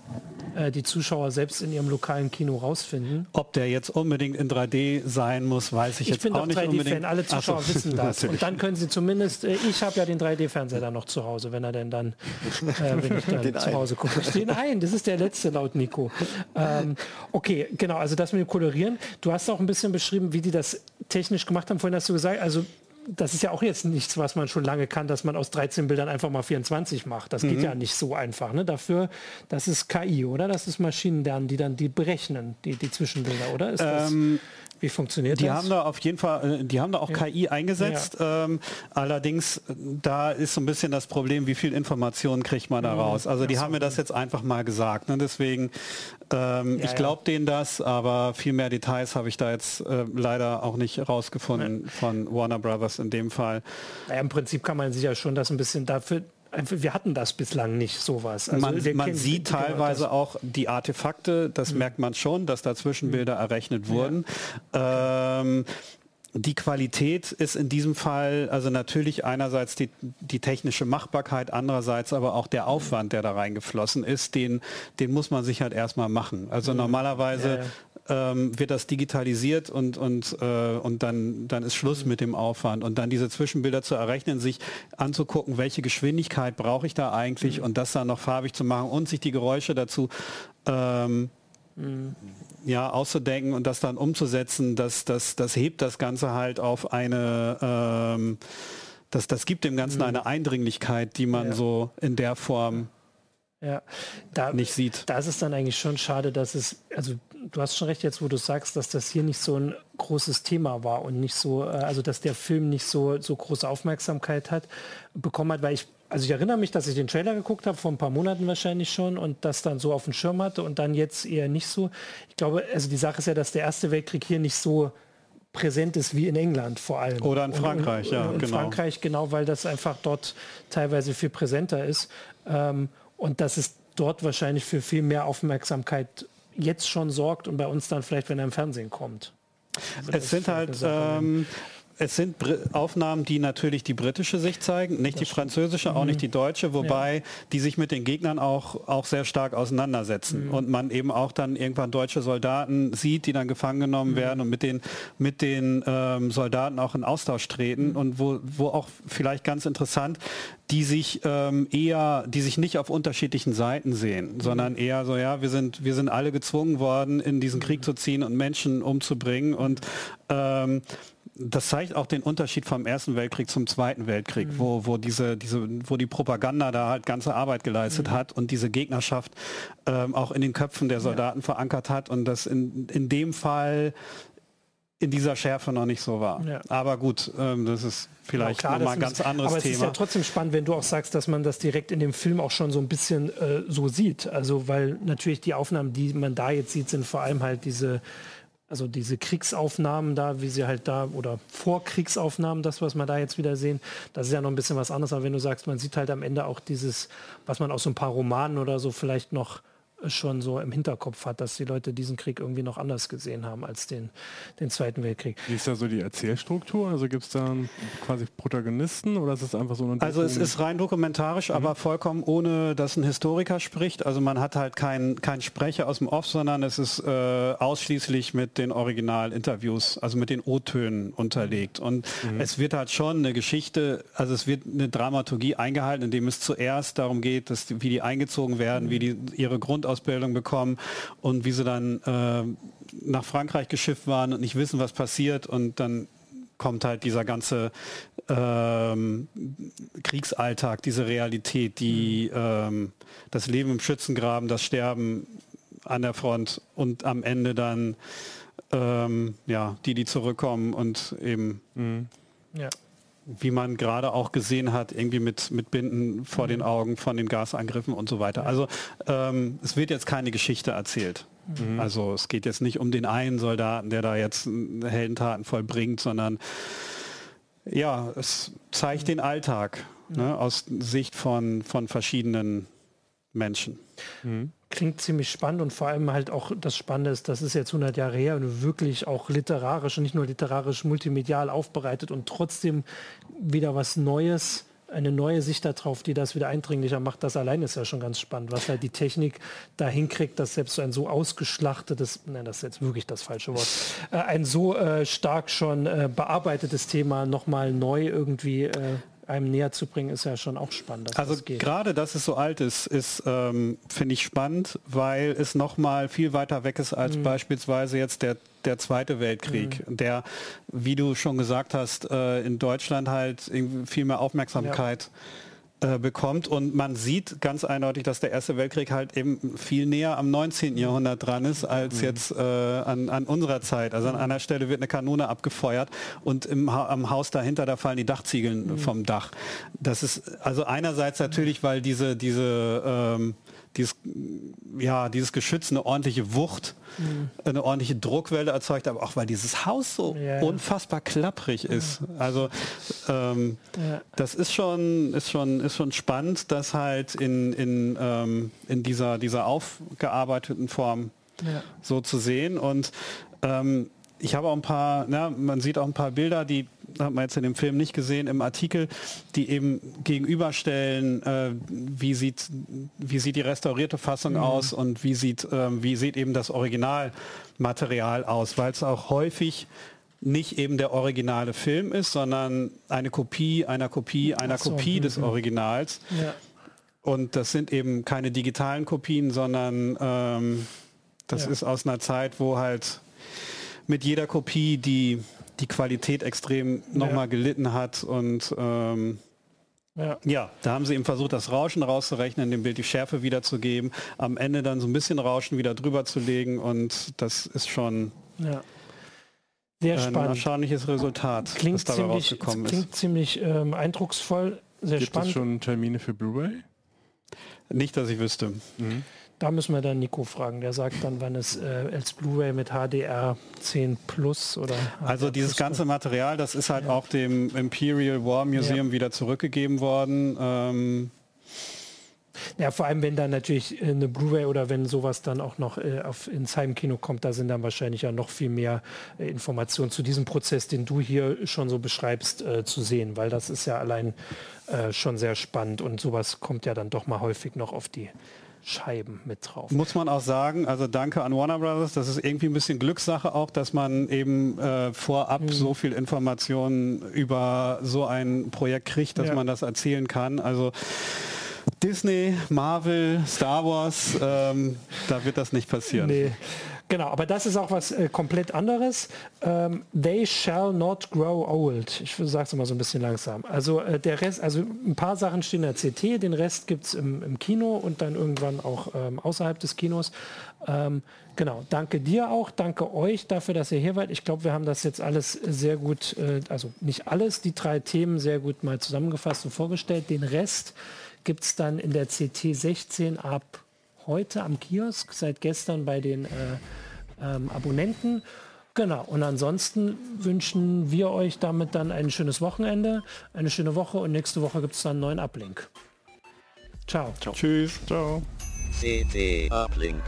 äh, die Zuschauer selbst in ihrem lokalen Kino rausfinden. Ob der jetzt unbedingt in 3D sein muss, weiß ich, ich jetzt auch nicht unbedingt. Ich bin 3D-Fan, alle Zuschauer so. wissen das. Und dann können sie zumindest, äh, ich habe ja den 3D-Fernseher dann noch zu Hause, wenn er denn dann, äh, wenn ich dann den zu Hause gucke. Den ein, das ist der letzte laut Nico. Ähm, okay, genau, also das mit dem Kolorieren. Du hast auch ein bisschen beschrieben, wie die das technisch gemacht haben. Vorhin hast du gesagt, also das ist ja auch jetzt nichts, was man schon lange kann, dass man aus 13 Bildern einfach mal 24 macht. Das mhm. geht ja nicht so einfach. Ne? Dafür, das ist KI, oder? Das ist Maschinenlernen, die dann die berechnen, die, die Zwischenbilder, oder? Ist das, ähm, wie funktioniert die das? haben da auf jeden Fall, äh, die haben da auch ja. KI eingesetzt. Ja. Ähm, allerdings, da ist so ein bisschen das Problem, wie viel Informationen kriegt man da raus. Also die so, haben mir das jetzt einfach mal gesagt. Ne? Deswegen, ähm, ja, ich glaube denen das, aber viel mehr Details habe ich da jetzt äh, leider auch nicht rausgefunden von Warner Brothers in dem Fall. Im Prinzip kann man sich ja schon das ein bisschen dafür wir hatten das bislang nicht, sowas. Also man, man sieht teilweise auch die Artefakte, das mhm. merkt man schon, dass da Zwischenbilder mhm. errechnet wurden. Ja. Ähm, die Qualität ist in diesem Fall also natürlich einerseits die, die technische Machbarkeit, andererseits aber auch der Aufwand, der da reingeflossen ist, den, den muss man sich halt erstmal machen. Also mhm. normalerweise ja, ja ähm, wird das digitalisiert und, und, äh, und dann, dann ist Schluss mit dem Aufwand. Und dann diese Zwischenbilder zu errechnen, sich anzugucken, welche Geschwindigkeit brauche ich da eigentlich mhm. und das dann noch farbig zu machen und sich die Geräusche dazu ähm, mhm. ja, auszudenken und das dann umzusetzen, das, das, das hebt das Ganze halt auf eine ähm, das, das gibt dem Ganzen mhm. eine Eindringlichkeit, die man ja. so in der Form ja, da, nicht sieht. Da ist es dann eigentlich schon schade, dass es, also du hast schon recht jetzt, wo du sagst, dass das hier nicht so ein großes Thema war und nicht so, äh, also dass der Film nicht so, so große Aufmerksamkeit hat, bekommen hat, weil ich, also ich erinnere mich, dass ich den Trailer geguckt habe, vor ein paar Monaten wahrscheinlich schon und das dann so auf dem Schirm hatte und dann jetzt eher nicht so. Ich glaube, also die Sache ist ja, dass der Erste Weltkrieg hier nicht so präsent ist wie in England vor allem. Oder in Frankreich, und, und, ja. In genau. Frankreich, genau, weil das einfach dort teilweise viel präsenter ist. Ähm, und dass es dort wahrscheinlich für viel mehr Aufmerksamkeit jetzt schon sorgt und bei uns dann vielleicht, wenn er im Fernsehen kommt. Also es sind halt, ähm, es sind Aufnahmen, die natürlich die britische Sicht zeigen, nicht das die französische, auch mhm. nicht die deutsche, wobei ja. die sich mit den Gegnern auch, auch sehr stark auseinandersetzen. Mhm. Und man eben auch dann irgendwann deutsche Soldaten sieht, die dann gefangen genommen mhm. werden und mit den, mit den ähm, Soldaten auch in Austausch treten. Mhm. Und wo, wo auch vielleicht ganz interessant, die sich ähm, eher, die sich nicht auf unterschiedlichen Seiten sehen, mhm. sondern eher so, ja, wir sind, wir sind alle gezwungen worden, in diesen Krieg zu ziehen und Menschen umzubringen. Und ähm, das zeigt auch den Unterschied vom Ersten Weltkrieg zum Zweiten Weltkrieg, mhm. wo, wo, diese, diese, wo die Propaganda da halt ganze Arbeit geleistet mhm. hat und diese Gegnerschaft ähm, auch in den Köpfen der Soldaten ja. verankert hat und das in, in dem Fall in dieser Schärfe noch nicht so war. Ja. Aber gut, ähm, das ist vielleicht ja, nochmal ein ganz anderes aber Thema. Aber es ist ja trotzdem spannend, wenn du auch sagst, dass man das direkt in dem Film auch schon so ein bisschen äh, so sieht. Also weil natürlich die Aufnahmen, die man da jetzt sieht, sind vor allem halt diese also diese Kriegsaufnahmen da, wie sie halt da, oder Vorkriegsaufnahmen, das, was wir da jetzt wieder sehen, das ist ja noch ein bisschen was anderes. Aber wenn du sagst, man sieht halt am Ende auch dieses, was man aus so ein paar Romanen oder so vielleicht noch schon so im Hinterkopf hat, dass die Leute diesen Krieg irgendwie noch anders gesehen haben als den, den Zweiten Weltkrieg. Wie ist da so die Erzählstruktur? Also gibt es da quasi Protagonisten oder ist es einfach so eine... Also es ist rein dokumentarisch, mhm. aber vollkommen ohne, dass ein Historiker spricht. Also man hat halt keinen kein Sprecher aus dem Off, sondern es ist äh, ausschließlich mit den Originalinterviews, also mit den O-Tönen unterlegt. Und mhm. es wird halt schon eine Geschichte, also es wird eine Dramaturgie eingehalten, indem es zuerst darum geht, dass die, wie die eingezogen werden, mhm. wie die ihre Grund Grundausbildung bekommen und wie sie dann äh, nach Frankreich geschifft waren und nicht wissen, was passiert und dann kommt halt dieser ganze ähm, Kriegsalltag, diese Realität, die ähm, das Leben im Schützengraben, das Sterben an der Front und am Ende dann ähm, ja die, die zurückkommen und eben mhm. ja wie man gerade auch gesehen hat, irgendwie mit, mit Binden vor mhm. den Augen von den Gasangriffen und so weiter. Also ähm, es wird jetzt keine Geschichte erzählt. Mhm. Also es geht jetzt nicht um den einen Soldaten, der da jetzt Heldentaten vollbringt, sondern ja, es zeigt mhm. den Alltag ne, aus Sicht von, von verschiedenen Menschen. Mhm. Klingt ziemlich spannend und vor allem halt auch das Spannende ist, das ist jetzt 100 Jahre her und wirklich auch literarisch und nicht nur literarisch, multimedial aufbereitet und trotzdem wieder was Neues, eine neue Sicht darauf, die das wieder eindringlicher macht. Das allein ist ja schon ganz spannend, was halt die Technik da hinkriegt, dass selbst ein so ausgeschlachtetes, nein, das ist jetzt wirklich das falsche Wort, äh, ein so äh, stark schon äh, bearbeitetes Thema nochmal neu irgendwie äh, einem näher zu bringen, ist ja schon auch spannend. also das gerade, dass es so alt ist, ist ähm, finde ich spannend, weil es noch mal viel weiter weg ist als mhm. beispielsweise jetzt der der Zweite Weltkrieg, mhm. der, wie du schon gesagt hast, äh, in Deutschland halt viel mehr Aufmerksamkeit ja äh, bekommt und man sieht ganz eindeutig, dass der Erste Weltkrieg halt eben viel näher am 19. Jahrhundert dran ist als mhm. jetzt äh, an, an, unserer Zeit. Also an einer Stelle wird eine Kanone abgefeuert und im ha am Haus dahinter, da fallen die Dachziegeln mhm. vom Dach. Das ist also einerseits natürlich, weil diese, diese ähm, dieses, ja, dieses Geschütz eine ordentliche Wucht, mhm. eine ordentliche Druckwelle erzeugt, aber auch weil dieses Haus so ja, unfassbar klapprig ist. Also ähm, ja. das ist schon, ist schon, ist schon spannend, das halt in, in, ähm, in dieser, dieser aufgearbeiteten Form ja. so zu sehen. Und ähm, ich habe auch ein paar, na, man sieht auch ein paar Bilder, die hat man jetzt in dem Film nicht gesehen, im Artikel, die eben gegenüberstellen, äh, wie, sieht, wie sieht die restaurierte Fassung mhm. aus und wie sieht, äh, wie sieht eben das Originalmaterial aus, weil es auch häufig nicht eben der originale Film ist, sondern eine Kopie einer Kopie einer so, Kopie des mhm. Originals. Ja. Und das sind eben keine digitalen Kopien, sondern ähm, das ja. ist aus einer Zeit, wo halt mit jeder Kopie die, die Qualität extrem nochmal ja. gelitten hat und ähm, ja. ja. da haben sie eben versucht, das Rauschen rauszurechnen, dem Bild die Schärfe wiederzugeben, am Ende dann so ein bisschen Rauschen wieder drüber zu legen und das ist schon ja. Sehr spannend. ein erstaunliches Resultat, klingt das dabei ziemlich, rausgekommen ist. Klingt ziemlich ähm, eindrucksvoll, sehr Gibt spannend. es schon Termine für Blu-ray? Nicht, dass ich wüsste. Mhm. Da müssen wir dann Nico fragen. Der sagt dann, wann es äh, als Blu-ray mit HDR 10 Plus oder. HDR also dieses Plus ganze Material, das ist halt ja. auch dem Imperial War Museum ja. wieder zurückgegeben worden. Ähm, Ja, vor allem wenn dann natürlich äh, eine Blu-ray oder wenn sowas dann auch noch äh, auf, ins Heimkino kommt, da sind dann wahrscheinlich ja noch viel mehr äh, Informationen zu diesem Prozess, den du hier schon so beschreibst, äh, zu sehen, weil das ist ja allein äh, schon sehr spannend und sowas kommt ja dann doch mal häufig noch auf die Scheiben mit drauf. Muss man auch sagen, also danke an Warner Brothers, das ist irgendwie ein bisschen Glückssache auch, dass man eben äh, vorab mhm. so viel Informationen über so ein Projekt kriegt, dass ja. man das erzählen kann. Also Disney, Marvel, Star Wars, ähm, da wird das nicht passieren. Nee. Genau, aber das ist auch was äh, komplett anderes. Ähm, they shall not grow old. Ich sage es mal so ein bisschen langsam. Also äh, der Rest, also ein paar Sachen stehen in der CT, den Rest gibt es im, im, Kino und dann irgendwann auch ähm, außerhalb des Kinos. Ähm, genau, danke dir auch, danke euch dafür, dass ihr hier wart. Ich glaube, wir haben das jetzt alles sehr gut, äh, also nicht alles, die drei Themen sehr gut mal zusammengefasst und vorgestellt. Den Rest gibt es dann in der CT 16 ab heute am Kiosk, seit gestern bei den äh, ähm, Abonnenten. Genau, und ansonsten wünschen wir euch damit dann ein schönes Wochenende, eine schöne Woche und nächste Woche gibt es dann einen neuen Uplink. Ciao. Ciao. Tschüss. Ciao. CT Uplink.